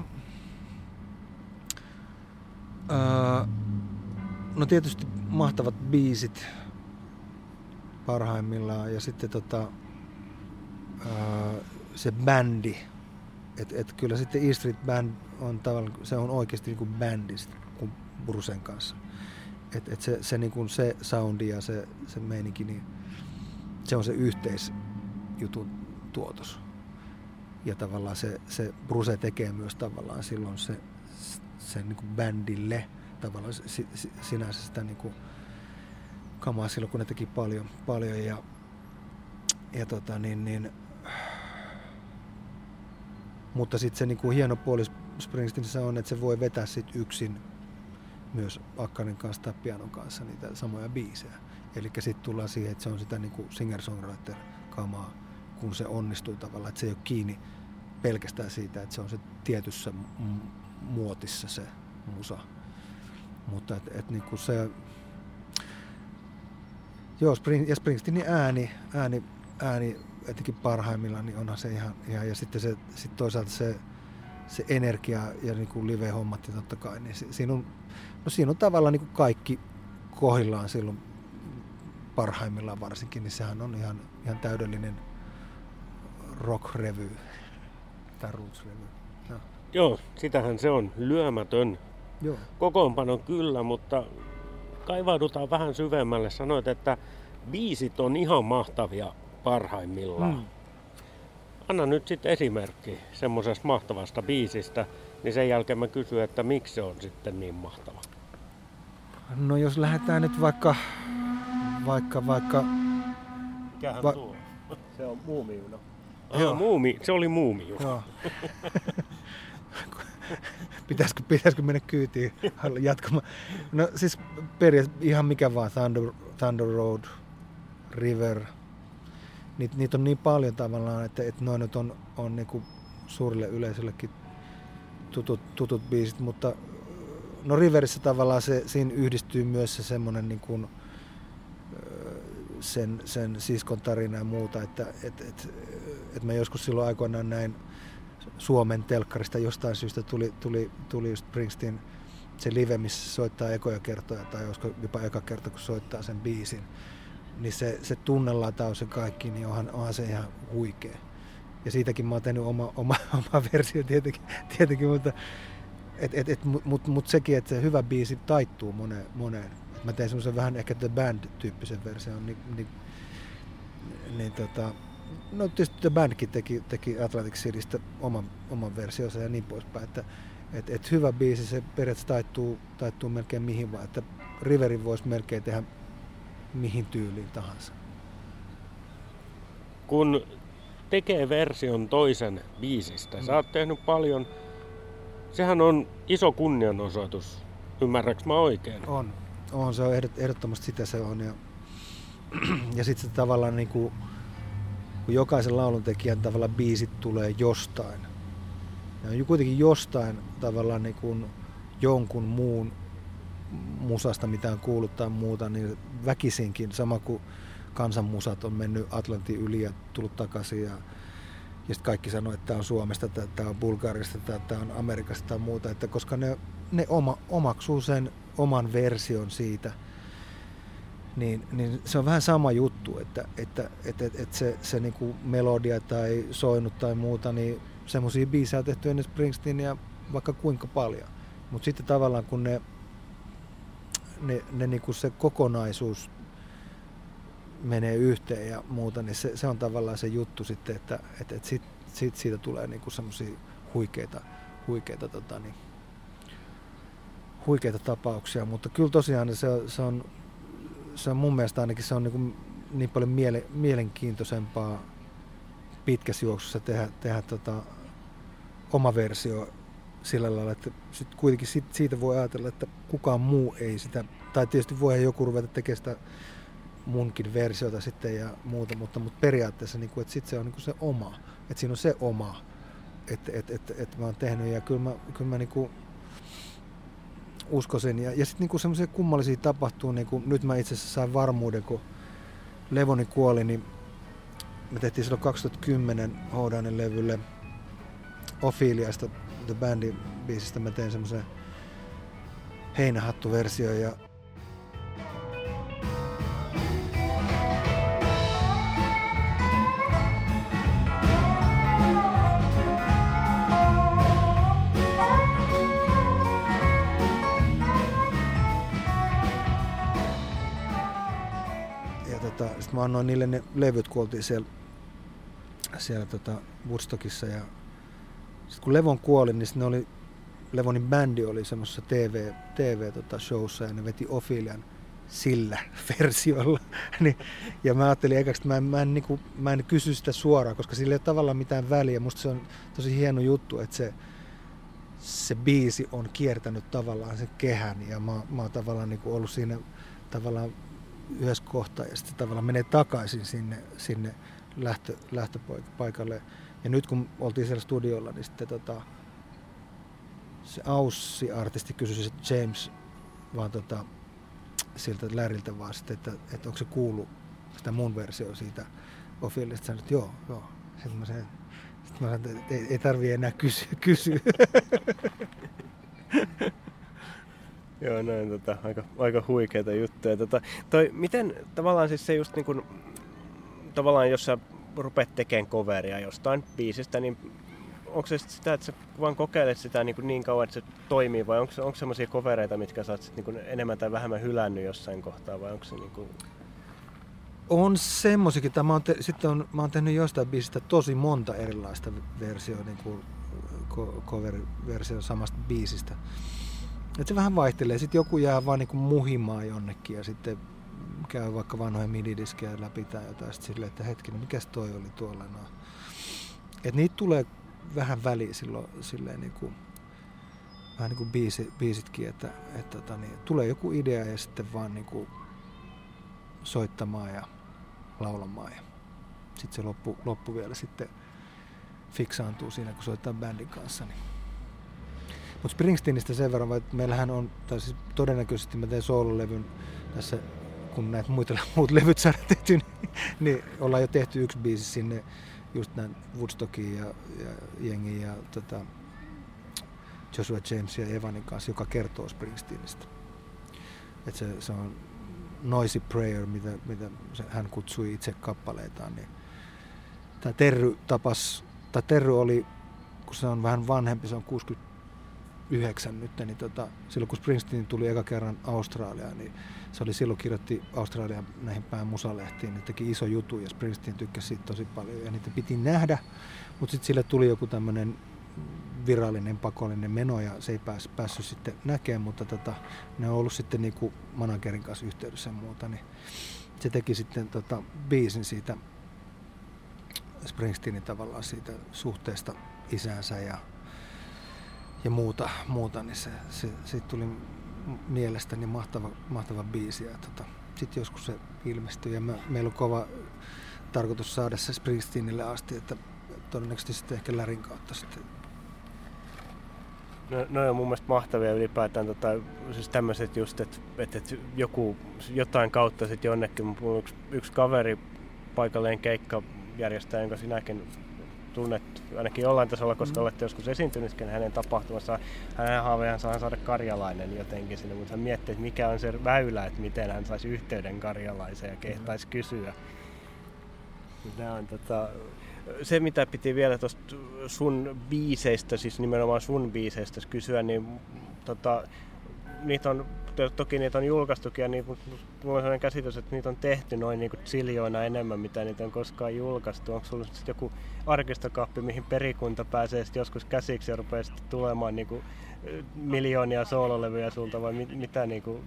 Öö, no tietysti mahtavat biisit parhaimmillaan ja sitten tota, öö, se bändi. Et, et kyllä sitten E Street Band on tavallaan, se on oikeasti niin kuin bändistä Brusen kanssa. Et, et se, se, niin kuin se soundi ja se, se meininki, niin se on se yhteisjutun tuotos. Ja tavallaan se, se Bruse tekee myös tavallaan silloin se, se niin kuin bändille tavallaan si, si, sinänsä sitä niin kuin kamaa silloin, kun ne teki paljon, paljon ja, ja tota, niin, niin, mutta sitten se niin kuin hieno puoli Springsteenissä on, että se voi vetää sit yksin myös Akkarin kanssa tai pianon kanssa niitä samoja biisejä. Eli sitten tullaan siihen, että se on sitä niinku singer-songwriter-kamaa, kun se onnistuu tavallaan, että se ei ole kiinni pelkästään siitä, että se on se tietyssä muotissa se musa. Mutta et, et niinku se, joo, Spring, ja Springsteenin ääni, ääni, ääni etenkin parhaimmillaan, niin onhan se ihan, ihan ja sitten se, sit toisaalta se, se energia ja niin kuin live-hommat ja totta kai, niin siinä on No siinä on tavallaan niin kuin kaikki kohillaan silloin parhaimmillaan varsinkin, niin sehän on ihan, ihan täydellinen rock-revy tai roots-revy. No. Joo, sitähän se on. Lyömätön Joo. kokoonpano kyllä, mutta kaivaudutaan vähän syvemmälle. Sanoit, että biisit on ihan mahtavia parhaimmillaan. Mm. Anna nyt sitten esimerkki semmoisesta mahtavasta biisistä, niin sen jälkeen mä kysyn, että miksi se on sitten niin mahtava. No jos lähdetään nyt vaikka, vaikka, vaikka... Mikähän va- tuo? Se on muumijuno. Joo, muumi, se oli muumijuno. Joo. pitäisikö, pitäisikö mennä kyytiin jatkamaan? No siis periaatteessa ihan mikä vaan, Thunder, Thunder Road, River, niitä niit on niin paljon tavallaan, että, että noin nyt on, on niinku suurille yleisöllekin tutut, tutut biisit, mutta no Riverissä tavallaan se, siinä yhdistyy myös se semmoinen niin kuin, sen, sen siskon tarina ja muuta, että et, et, et mä joskus silloin aikoinaan näin Suomen telkkarista jostain syystä tuli, tuli, tuli just Springsteen se live, missä soittaa ekoja kertoja tai olisiko jopa eka kerta, kun soittaa sen biisin, niin se, se tunnelataus ja kaikki, niin onhan, onhan se ihan huikea. Ja siitäkin mä oon tehnyt oma, oma, oma versio tietenkin, tietenkin mutta et, et, et, Mutta mut sekin, että se hyvä biisi taittuu moneen. moneen. Mä tein semmoisen vähän ehkä The Band-tyyppisen version, niin, niin, niin tota, no tietysti The Bandkin teki, teki Atlantic Citystä oman, oman versionsa ja niin poispäin, että et, et hyvä biisi, se periaatteessa taittuu, taittuu melkein mihin vaan, että Riverin voisi melkein tehdä mihin tyyliin tahansa. Kun tekee version toisen biisistä, mm. sä oot tehnyt paljon, sehän on iso kunnianosoitus, ymmärräks mä oikein? On, on se on ehdottomasti sitä se on ja, ja sitten se tavallaan niin kuin, kun jokaisen lauluntekijän tavalla biisit tulee jostain. Ja on kuitenkin jostain tavallaan niin kuin jonkun muun musasta, mitä on kuullut tai muuta, niin väkisinkin, sama kuin kansanmusat on mennyt Atlantin yli ja tullut takaisin ja, ja sitten kaikki sanoo, että tämä on Suomesta, tämä on Bulgarista, tämä on Amerikasta tai muuta, että koska ne, ne oma, omaksuu sen oman version siitä, niin, niin se on vähän sama juttu, että, että, että, että, että se, se niinku melodia tai soinut tai muuta, niin semmoisia biisejä on tehty ennen Springsteenia vaikka kuinka paljon. Mutta sitten tavallaan kun ne, ne, ne niinku se kokonaisuus menee yhteen ja muuta, niin se, se on tavallaan se juttu sitten, että et, et sit, sit siitä tulee niinku semmoisia huikeita, huikeita, tota, niin, huikeita tapauksia, mutta kyllä tosiaan se, se, on, se on mun mielestä ainakin se on niin, niin paljon miele, mielenkiintoisempaa pitkässä juoksussa tehdä, tehdä tota, oma versio sillä lailla, että sit kuitenkin siitä voi ajatella, että kukaan muu ei sitä, tai tietysti voi joku ruveta tekemään sitä munkin versiota sitten ja muuta, mutta, mutta periaatteessa niin kuin, että sit se on niin kuin se oma, että siinä on se oma, että että että että mä oon tehnyt. Ja kyllä mä, kyllä mä niin kuin uskoisin. Ja, ja sitten niin semmoisia kummallisia tapahtuu, niin kuin, nyt mä itse asiassa sain varmuuden, kun Levoni kuoli, niin me tehtiin silloin 2010 Houdainen levylle Ophiliasta The Bandin biisistä mä tein semmoisen heinähattuversio ja mä annoin niille ne levyt, kun oltiin siellä, siellä tota Woodstockissa ja sitten kun Levon kuoli, niin ne oli, Levonin bändi oli semmoisessa TV, TV tota showssa ja ne veti Ophilian sillä versiolla. niin, ja mä ajattelin ekaksi, että mä en, mä, en, niin kuin, mä en kysy sitä suoraan, koska sillä ei ole tavallaan mitään väliä. Musta se on tosi hieno juttu, että se, se biisi on kiertänyt tavallaan sen kehän ja mä, mä oon tavallaan niin kuin ollut siinä tavallaan yhdessä kohtaa ja sitten tavallaan menee takaisin sinne, sinne lähtö, lähtöpaikalle. Ja nyt kun oltiin siellä studiolla, niin sitten tota, se Aussi-artisti kysyi se James vaan tota, siltä Läriltä vaan sitten, että, että onko se kuullut sitä mun versio siitä Ophilista. Sanoin, että joo, joo. Sitten mä, sen, sitten mä sanoin, että ei, ei tarvii enää kysyä. kysyä. Joo, näin tota, aika, aika huikeita juttuja. Tota, toi, miten tavallaan siis se just niin kuin, tavallaan jos sä rupeat tekemään coveria jostain biisistä, niin onko se sitä, että sä vaan kokeilet sitä niin, kuin niin kauan, että se toimii, vai onko, onko semmoisia covereita, mitkä sä oot niin kuin enemmän tai vähemmän hylännyt jossain kohtaa, vai onko se niin kuin... On semmosikin. Mä oon, te, sitten on, mä oon tehnyt jostain biisistä tosi monta erilaista versioa, niin kuin cover-versio samasta biisistä. Et se vähän vaihtelee. Sitten joku jää vaan niin muhimaan jonnekin ja sitten käy vaikka vanhoja mididiskejä läpi tai jotain sitten silleen, että hetkinen, mikä toi oli tuolla. No. Et niitä tulee vähän väliin silloin silleen niin kuin, vähän niin kuin biisi, biisitkin, että, että tota, niin, tulee joku idea ja sitten vaan niin kuin soittamaan ja laulamaan ja sitten se loppu, loppu vielä sitten fiksaantuu siinä, kun soittaa bändin kanssa. Niin. Mutta Springsteenistä sen verran, että meillähän on, tai siis todennäköisesti mä teen soololevyn tässä kun näitä muita, muut levyt saadaan tehty, niin, niin, ollaan jo tehty yksi biisi sinne just näin Woodstockiin ja, ja jengiin ja tota, Joshua James ja Evanin kanssa, joka kertoo Springsteenistä. Et se, se on Noisy Prayer, mitä, mitä hän kutsui itse kappaleitaan. Niin tämä Terry tapas, tai Terry oli, kun se on vähän vanhempi, se on 60 2009 nyt, niin tota, silloin kun Springsteen tuli eka kerran Australiaan, niin se oli silloin kirjoitti Australian näihin päin musalehtiin, niin teki iso jutu ja Springsteen tykkäsi siitä tosi paljon ja niitä piti nähdä, mutta sitten sille tuli joku tämmöinen virallinen pakollinen meno ja se ei pääs, päässyt sitten näkemään, mutta tota, ne on ollut sitten niinku managerin kanssa yhteydessä ja muuta, niin se teki sitten tota, biisin siitä Springsteenin tavallaan siitä suhteesta isäänsä ja, ja muuta, muuta, niin se, se, siitä tuli mielestäni mahtava, mahtava biisi. Tota, sitten joskus se ilmestyi ja me, meillä on kova tarkoitus saada se Springsteenille asti, että todennäköisesti sitten ehkä Lärin kautta sitten No, no on mun mielestä mahtavia ylipäätään, tota, siis tämmöiset just, että et, et joku, jotain kautta sitten jonnekin. Yksi, yksi kaveri paikalleen keikka järjestää, jonka sinäkin tunnet ainakin jollain tasolla, koska mm. olette joskus esiintynytkin hänen tapahtumassa. Hänen haaveensa saa saada karjalainen jotenkin sinne, mutta hän miettii, että mikä on se väylä, että miten hän saisi yhteyden karjalaiseen ja kehtaisi kysyä. Tämä on tota, se, mitä piti vielä tuosta sun biiseistä, siis nimenomaan sun biiseistä kysyä, niin tota, niitä on, toki niitä on julkaistukin ja niitä, mulla on sellainen käsitys, että niitä on tehty noin niin siljoina enemmän, mitä niitä on koskaan julkaistu. Onko sulla sitten joku arkistokappi, mihin perikunta pääsee sitten joskus käsiksi ja rupeaa sitten tulemaan niin kuin miljoonia soololevyjä sulta vai mit, mitä niin kuin,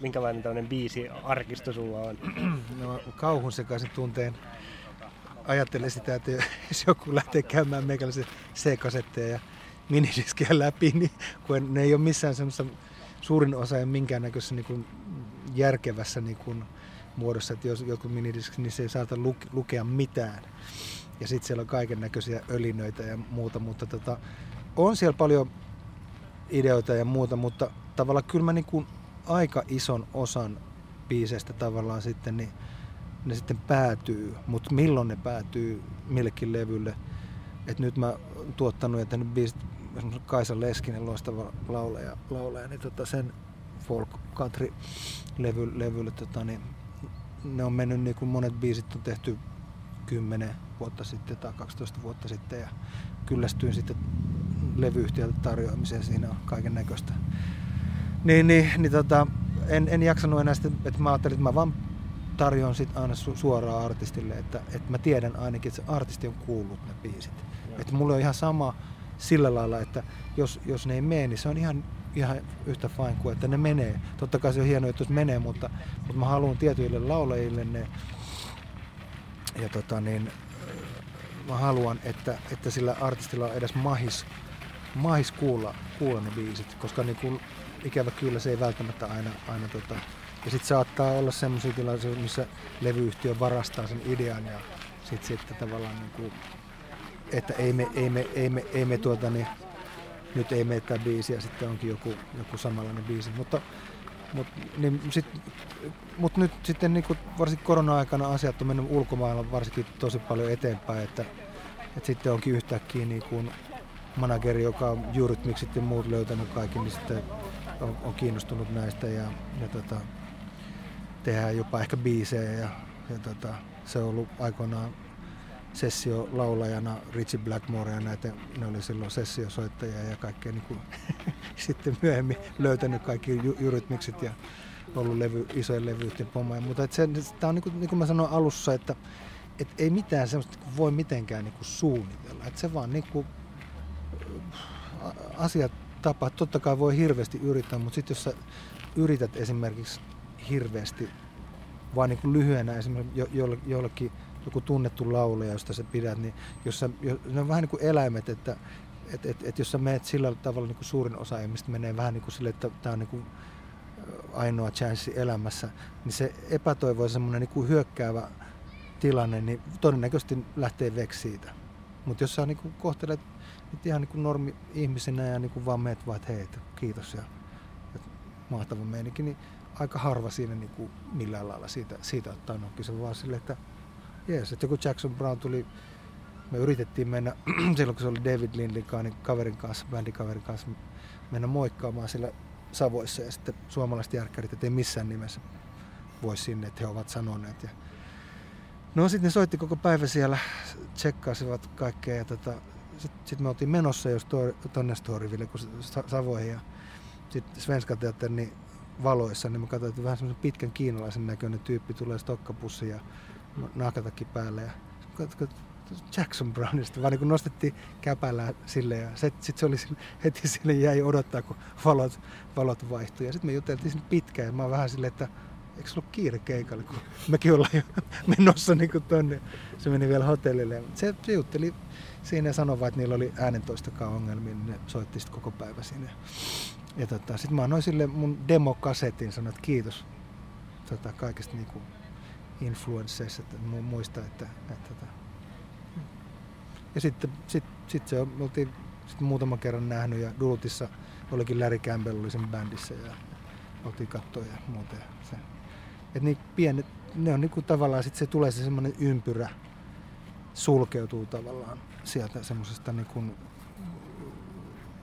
minkälainen tämmöinen biisi arkisto sulla on? No, kauhun sekaisin tunteen ajattelen sitä, että jos joku lähtee käymään meikäläisen C-kasetteja ja minidiskejä läpi, niin kun ne ei ole missään semmoista suurin osa ja minkäännäköisessä niin kuin järkevässä niin kuin muodossa, että jos joku minidiski, niin se ei saata lukea mitään. Ja sitten siellä on kaiken näköisiä ölinöitä ja muuta, mutta tota, on siellä paljon ideoita ja muuta, mutta tavallaan kyllä mä niin kuin aika ison osan biiseistä tavallaan sitten niin ne sitten päätyy, mutta milloin ne päätyy millekin levylle. Et nyt mä tuottanut ja tehnyt biisit, Kaisa Leskinen, loistava laulaja, laulaja niin tota sen folk country levy, levylle, tota, niin ne on mennyt niin kuin monet biisit on tehty 10 vuotta sitten tai 12 vuotta sitten ja kyllästyin sitten levyyhtiöltä tarjoamiseen, siinä on kaiken näköistä. Niin, niin, niin tota, en, en jaksanut enää sitten, että mä ajattelin, että mä vaan tarjoan sit aina su- suoraan artistille, että, että mä tiedän ainakin, että se artisti on kuullut ne biisit. Että mulla on ihan sama sillä lailla, että jos, jos ne ei mene, niin se on ihan, ihan yhtä fine kuin, että ne menee. Totta kai se on hienoa, että jos menee, mutta, mutta mä haluan tietyille laulajille ne. Ja tota niin, mä haluan, että, että sillä artistilla on edes mahis, mahis kuulla, kuulla ne biisit, koska niin kuin, ikävä kyllä se ei välttämättä aina, aina tota, ja sitten saattaa olla sellaisia tilaisuuksia, missä levyyhtiö varastaa sen idean ja sitten sit tavallaan niin kuin, että ei me, ei me, ei me, ei me tuota, niin, nyt ei mene tämä biisi ja sitten onkin joku, joku samanlainen biisi. Mutta, mutta, niin sit, mutta nyt sitten niin kuin varsinkin korona-aikana asiat on mennyt ulkomailla varsinkin tosi paljon eteenpäin, että, että sitten onkin yhtäkkiä niin kuin manageri, joka on juuritmiksit ja muut löytänyt kaikki, niin sitten on, on kiinnostunut näistä ja, ja tota, tehdään jopa ehkä biisejä ja, ja tota, se on ollut aikoinaan sessiolaulajana Richie Blackmore ja näitä, ne oli silloin sessiosoittajia ja kaikkea niin kuin, sitten myöhemmin löytänyt kaikki jurytmiksit ja ollut levy, isojen levyyhtiön pommoja. Mutta tämä on niin kuin, niin kuin mä sanoin alussa, että et ei mitään sellaista niin voi mitenkään niin kuin suunnitella. Et se vaan niin kuin, asiat tapaa. Totta kai voi hirveästi yrittää, mutta sitten jos sä yrität esimerkiksi hirveästi vaan niin kuin lyhyenä esimerkiksi jo, jo, jollekin joku tunnettu laulaja, josta sä pidät, niin jos sä, jo, ne on vähän niin kuin eläimet, että et, et, et jos sä menet sillä tavalla niin kuin suurin osa ihmistä menee vähän niin kuin sille, että tämä on niin kuin ainoa chanssi elämässä, niin se epätoivo ja semmoinen niin kuin hyökkäävä tilanne, niin todennäköisesti lähtee veksi siitä. Mutta jos sä niin kuin kohtelet nyt ihan niin kuin normi-ihmisenä ja niin kuin vaan meet vaan, että hei, kiitos ja, ja mahtava meininki, niin aika harva siinä niin kuin millään lailla siitä, siitä ottaa nokki. Se vaan sille, että jees, että joku Jackson Brown tuli, me yritettiin mennä, silloin kun se oli David Lindlin kaverin kanssa, bändikaverin kanssa, mennä moikkaamaan sillä Savoissa ja sitten suomalaiset järkkärit, että ei missään nimessä voi sinne, että he ovat sanoneet. Ja no sitten ne soitti koko päivä siellä, tsekkaasivat kaikkea ja tota, sitten sit me oltiin menossa jos tonne Storyville, kun Savoihin ja sitten Svenska Teatterin valoissa, niin mä katsoin, että vähän semmoisen pitkän kiinalaisen näköinen tyyppi tulee stokkapussi ja nahkatakki päälle ja Jackson Brownista, vaan niin nostettiin käpällä sille ja sitten se oli heti sille jäi odottaa, kun valot, valot vaihtui. Ja sitten me juteltiin sinne pitkään ja mä vähän silleen, että eikö sulla ole kiire keikalle, kun mekin ollaan jo menossa niin kuin tonne. Se meni vielä hotellille. Se, se jutteli siinä ja sanoi vaan, että niillä oli äänentoistakaan ongelmia, niin ne soitti sitten koko päivä siinä. Ja tota, sitten mä annoin sille mun demokasetin, sanoin, että kiitos tota, kaikesta niin kuin influensseista, että muista, että, että, että tota. ja sitten sit, sit se oltiin sit muutaman kerran nähnyt ja Dulutissa olikin Larry Campbell oli sen bändissä ja oltiin kattoa ja muuta. Se, et niin pienet, ne on niinku tavallaan sit se tulee se semmoinen ympyrä, sulkeutuu tavallaan sieltä semmoisesta niinku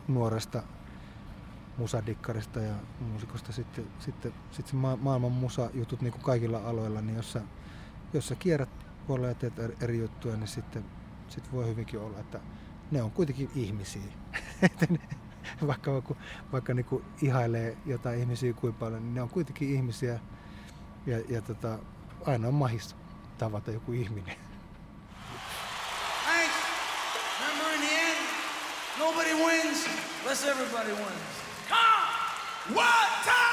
nuoresta musadikkarista ja muusikosta sitten, sitten, sitten se ma- maailman musajutut niin kuin kaikilla aloilla, niin jos sä, jos sä kierrät puolella ja teet eri juttuja, niin sitten sit voi hyvinkin olla, että ne on kuitenkin ihmisiä. vaikka vaikka, vaikka niin kuin ihailee jotain ihmisiä kuin paljon, niin ne on kuitenkin ihmisiä ja, ja tota, aina on mahis tavata joku ihminen. Nobody wins unless everybody wins. come what time?